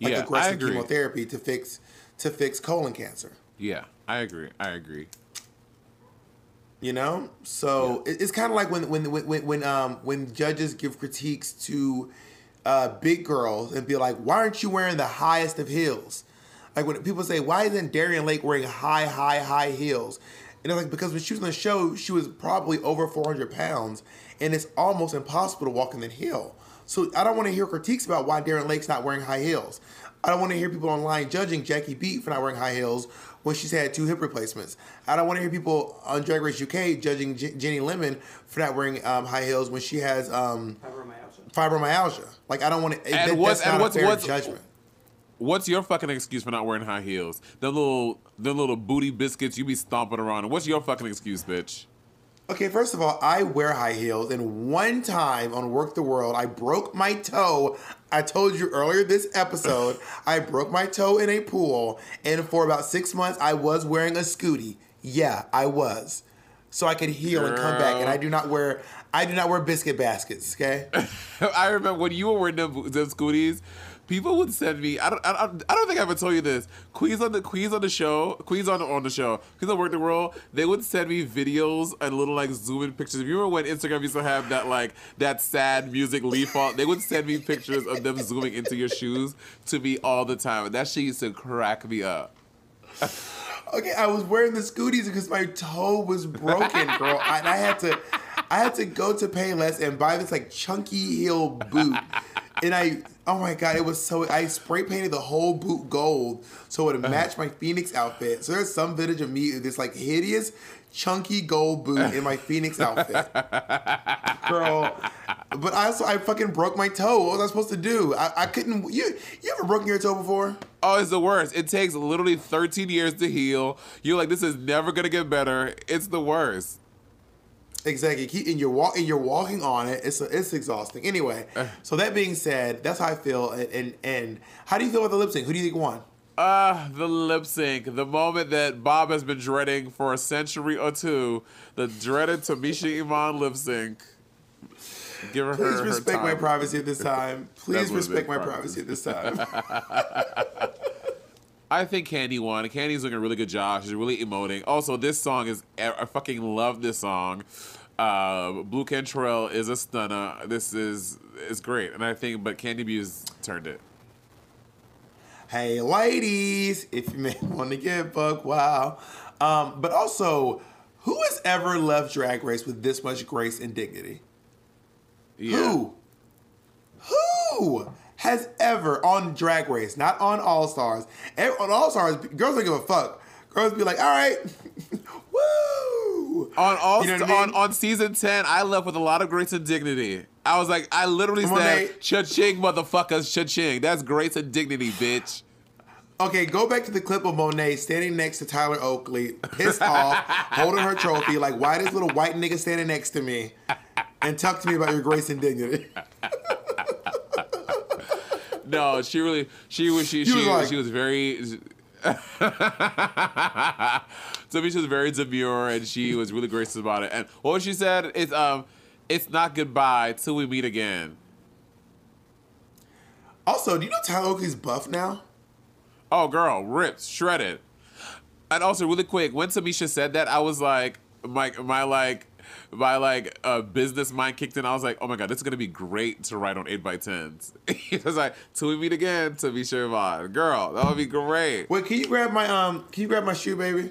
like Yeah, aggressive chemotherapy to fix to fix colon cancer. Yeah, I agree. I agree. You know, so it- it's kind of like when when when when, when um when judges give critiques to uh, big girls and be like, "Why aren't you wearing the highest of heels?" Like when people say, "Why isn't Darienne Lake wearing high, high, high heels?" And it's like because when she was on the show, she was probably over four hundred pounds, and it's almost impossible to walk in that heel. So I don't want to hear critiques about why Darienne Lake's not wearing high heels. I don't want to hear people online judging Jackie Beat for not wearing high heels when she's had two hip replacements. I don't want to hear people on Drag Race UK judging J- Ginny Lemon for not wearing um, high heels when she has um, fibromyalgia. Like I don't want to. And that, what's- that's not and a what's- fair what's- judgment. What's your fucking excuse for not wearing high heels? The little, the little booty biscuits you be stomping around. What's your fucking excuse, bitch? Okay, first of all, I wear high heels, and one time on Werq the World, I broke my toe. I told you earlier this episode, I broke my toe in a pool, and for about six months, I was wearing a scooty. Yeah, I was, so I could heal and come back. And I do not wear, I do not wear biscuit baskets. Okay, I remember when you were wearing them, them scooties. People would send me. I don't. I don't, I don't think I ever told you this. Queens on the Queens on the show. Queens on on the show. Queens on Werq the World. They would send me videos and little like zoom in pictures. If you remember when Instagram used to have that like that sad music leaf off, they would send me pictures of them zooming into your shoes to me all the time, and that shit used to crack me up. Okay, I was wearing the scooties because my toe was broken, girl, and I had to, I had to go to Payless and buy this like chunky heel boot, and I, oh my god, it was so. I spray painted the whole boot gold so it would uh-huh. match my Phoenix outfit. So there's some footage of me with this like hideous chunky gold boot in my Phoenix outfit, girl. But I also I fucking broke my toe. What was I supposed to do? I, I couldn't. You you ever broken your toe before? Oh, it's the worst. It takes literally 13 years to heal. You're like, this is never gonna get better. It's the worst. Exactly. Keep, and you're walk, and you're walking on it. It's it's exhausting. Anyway, so that being said, that's how I feel. And, and and how do you feel about the lip sync? Who do you think won? Ah, the lip sync. The moment that Bob has been dreading for a century or two. The dreaded Tamisha Iman lip sync. Give her Please her, respect her my privacy at this time. Please respect my privacy. privacy at this time. I think Kandy won. Kandy's doing a really good job. She's really emoting. Also, this song is I fucking love this song. Uh, Blu Cantrell is a stunner. This is is great, and I think but Kandy Muse turned it. hey, ladies, if you may want to get buck wow. Um, but also, who has ever left Drag Race with this much grace and dignity? Yeah. Who? Who has ever on Drag Race, not on All Stars? On All Stars, girls don't give a fuck. Girls be like, all right. On all You know I on mean? on season ten, I left with a lot of grace and dignity. I was like, I literally said, "Cha-ching, motherfuckers, cha-ching." That's grace and dignity, bitch. Okay, go back to the clip of Monet standing next to Tyler Oakley, pissed off, holding her trophy, like, why this little white nigga standing next to me? And talk to me about your grace and dignity. No, she really, she was, she, You she, was like- she was very. so she was very demure and she was really gracious about it. And what she said is, um, "It's not goodbye till we meet again." Also, do you know Tyler Oakley's buff now? Oh, girl, ripped, shredded. And also, really quick, when Tamisha said that, I was like, my my like my like uh, business mind kicked in. I was like, oh my god, this is gonna be great to write on eight by tens. He was like, till we meet again, to be sure, Yvonne, girl, that would be great. Wait, can you grab my um? Can you grab my shoe, baby?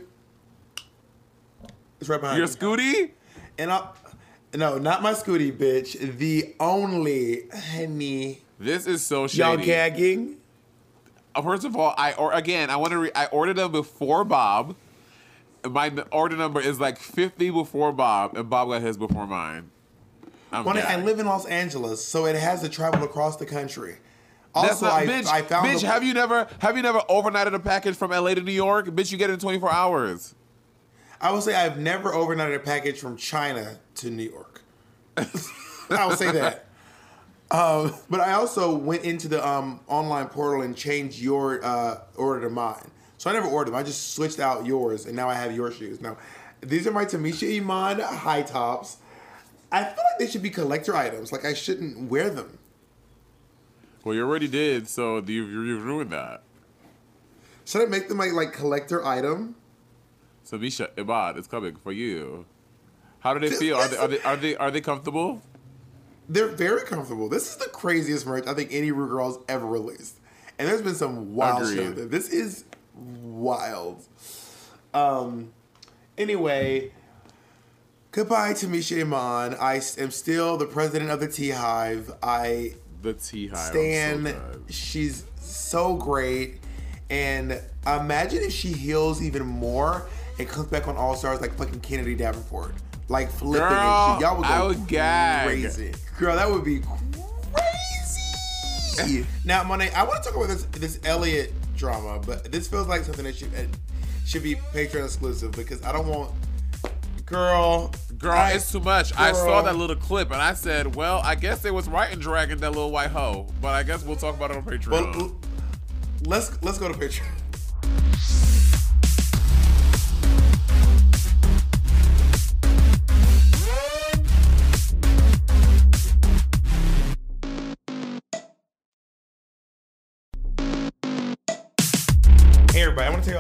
It's right behind Your. Scooty? And I, no, not my scooty, bitch. The only honey. This is so shady. Y'all gagging? Uh, First of all, I or again, I want to. Re- I ordered them before Bob. My order number is like fifty before Bob, and Bob got his before mine. I'm When I live in Los Angeles, so it has to travel across the country. Also, That's not, I, bitch. I found bitch, the- have you never have you never overnighted a package from LA to New York? Bitch, you get it in 24 hours. I would say I've never overnighted a package from China to New York. I would say that. Um, but I also went into the um, online portal and changed your uh, order to mine. So I never ordered them. I just switched out yours, and now I have your shoes. Now, these are my Tamisha Iman high tops. I feel like they should be collector items. Like I shouldn't wear them. Well, you already did, so you you ruined that. Should I make them like like collector item? So Misha Ibad is coming for you. How do they feel? Are they are they are they, are they comfortable? They're very comfortable. This is the craziest merch I think any Ru Girl's ever released. And there's been some wild shit. Agreed. with it. This is wild. Um anyway, goodbye to Misha Iman. I am still the president of the Tea Hive. I The Tea Hive. Stan, she's so great. And imagine if she heals even more and comes back on All Stars like fucking Kennedy Davenport. Like flipping Girl, and shit. Y'all would go I would gag. crazy. Girl, that would be crazy. now, Monet, I want to talk about this this Elliott drama, but this feels like something that should should be Patreon exclusive because I don't want girl. Girl, I- it's too much. I saw that little clip and I said, well, I guess they was right in dragging that little white hoe. But I guess we'll talk about it on Patreon. Well, let's let's go to Patreon.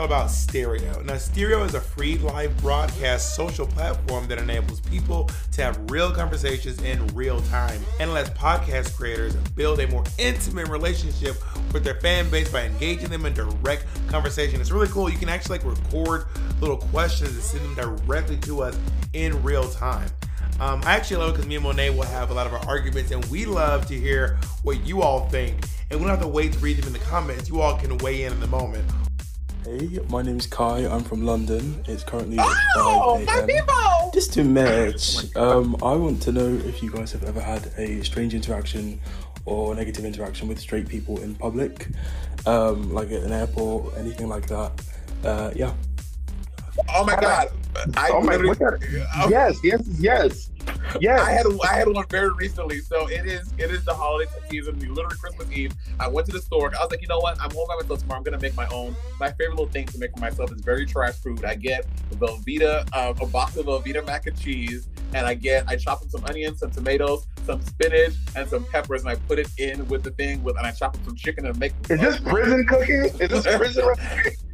About Stereo. Now, Stereo is a free live broadcast social platform that enables people to have real conversations in real time and lets podcast creators build a more intimate relationship with their fan base by engaging them in direct conversation. It's really cool. You can actually like record little questions and send them directly to us in real time. Um, I actually love it because me and Monet will have a lot of our arguments, and we love to hear what you all think. And we don't have to wait to read them in the comments. You all can weigh in in the moment. Hey, my name is Kai. I'm from London. It's currently Oh, 5 my a.m. Just to match, um, I want to know if you guys have ever had a strange interaction or negative interaction with straight people in public, um, like at an airport, anything like that. Uh, yeah. Oh my god! I Oh my literally- god. Yes, yes, yes. Yes. I had I had one very recently. So it is it is the holiday season, literally Christmas Eve. I went to the store. I was like, you know what? I'm home by myself tomorrow. I'm gonna make my own. My favorite little thing to make for myself is very trash food. I get Velveeta, uh, a box of Velveeta mac and cheese, and I get I chop up some onions, some tomatoes, some spinach, and some peppers, and I put it in with the thing with, and I chop up some chicken and make. Is this prison cooking? Is this prison?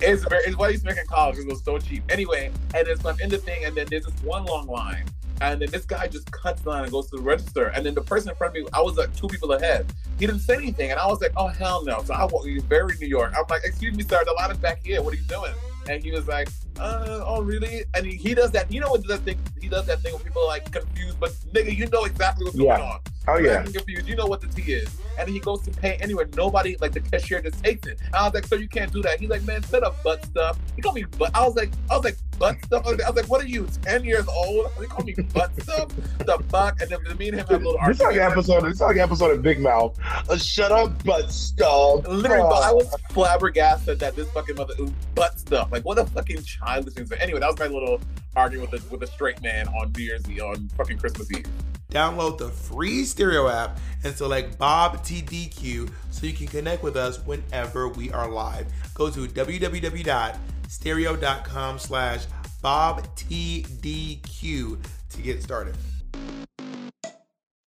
It's very, it's what I used to make in college. It was so cheap. Anyway, and then so I'm in the thing, and then there's this one long line. And then this guy just cuts line and goes to the register. And then the person in front of me, I was like two people ahead. He didn't say anything. And I was like, oh, hell no. So I walk, he's very New York. I'm like, excuse me, sir, the line is back here. What are you doing? And he was like, uh, oh, really? And he, he does that. You know what does that thing? He does that thing when people are like confused, but nigga, you know exactly what's Yeah. going on. Oh yeah. confused. You know what the tea is. And then he goes to pay anyway. Nobody, like the cashier, just takes it. And I was like, "So you can't do that." He's like, "Man, set up butt stuff." He called me butt. I was like, "I was like butt stuff." I was like, I was like "What are you, ten years old?" He called me butt stuff. The fuck? And then me and him have a little This is like an episode. This is like episode of Big Mouth. Uh, shut up, butt stuff. Literally, but I was flabbergasted that this fucking mother butt stuff. Like, what a fucking childish thing. say. Anyway, that was my little argument with a with a straight man on New Year's Eve on fucking Christmas Eve. Download the free Stereo app and select Bob TDQ so you can connect with us whenever we are live. Go to www.stereo.com slash Bob TDQ to get started.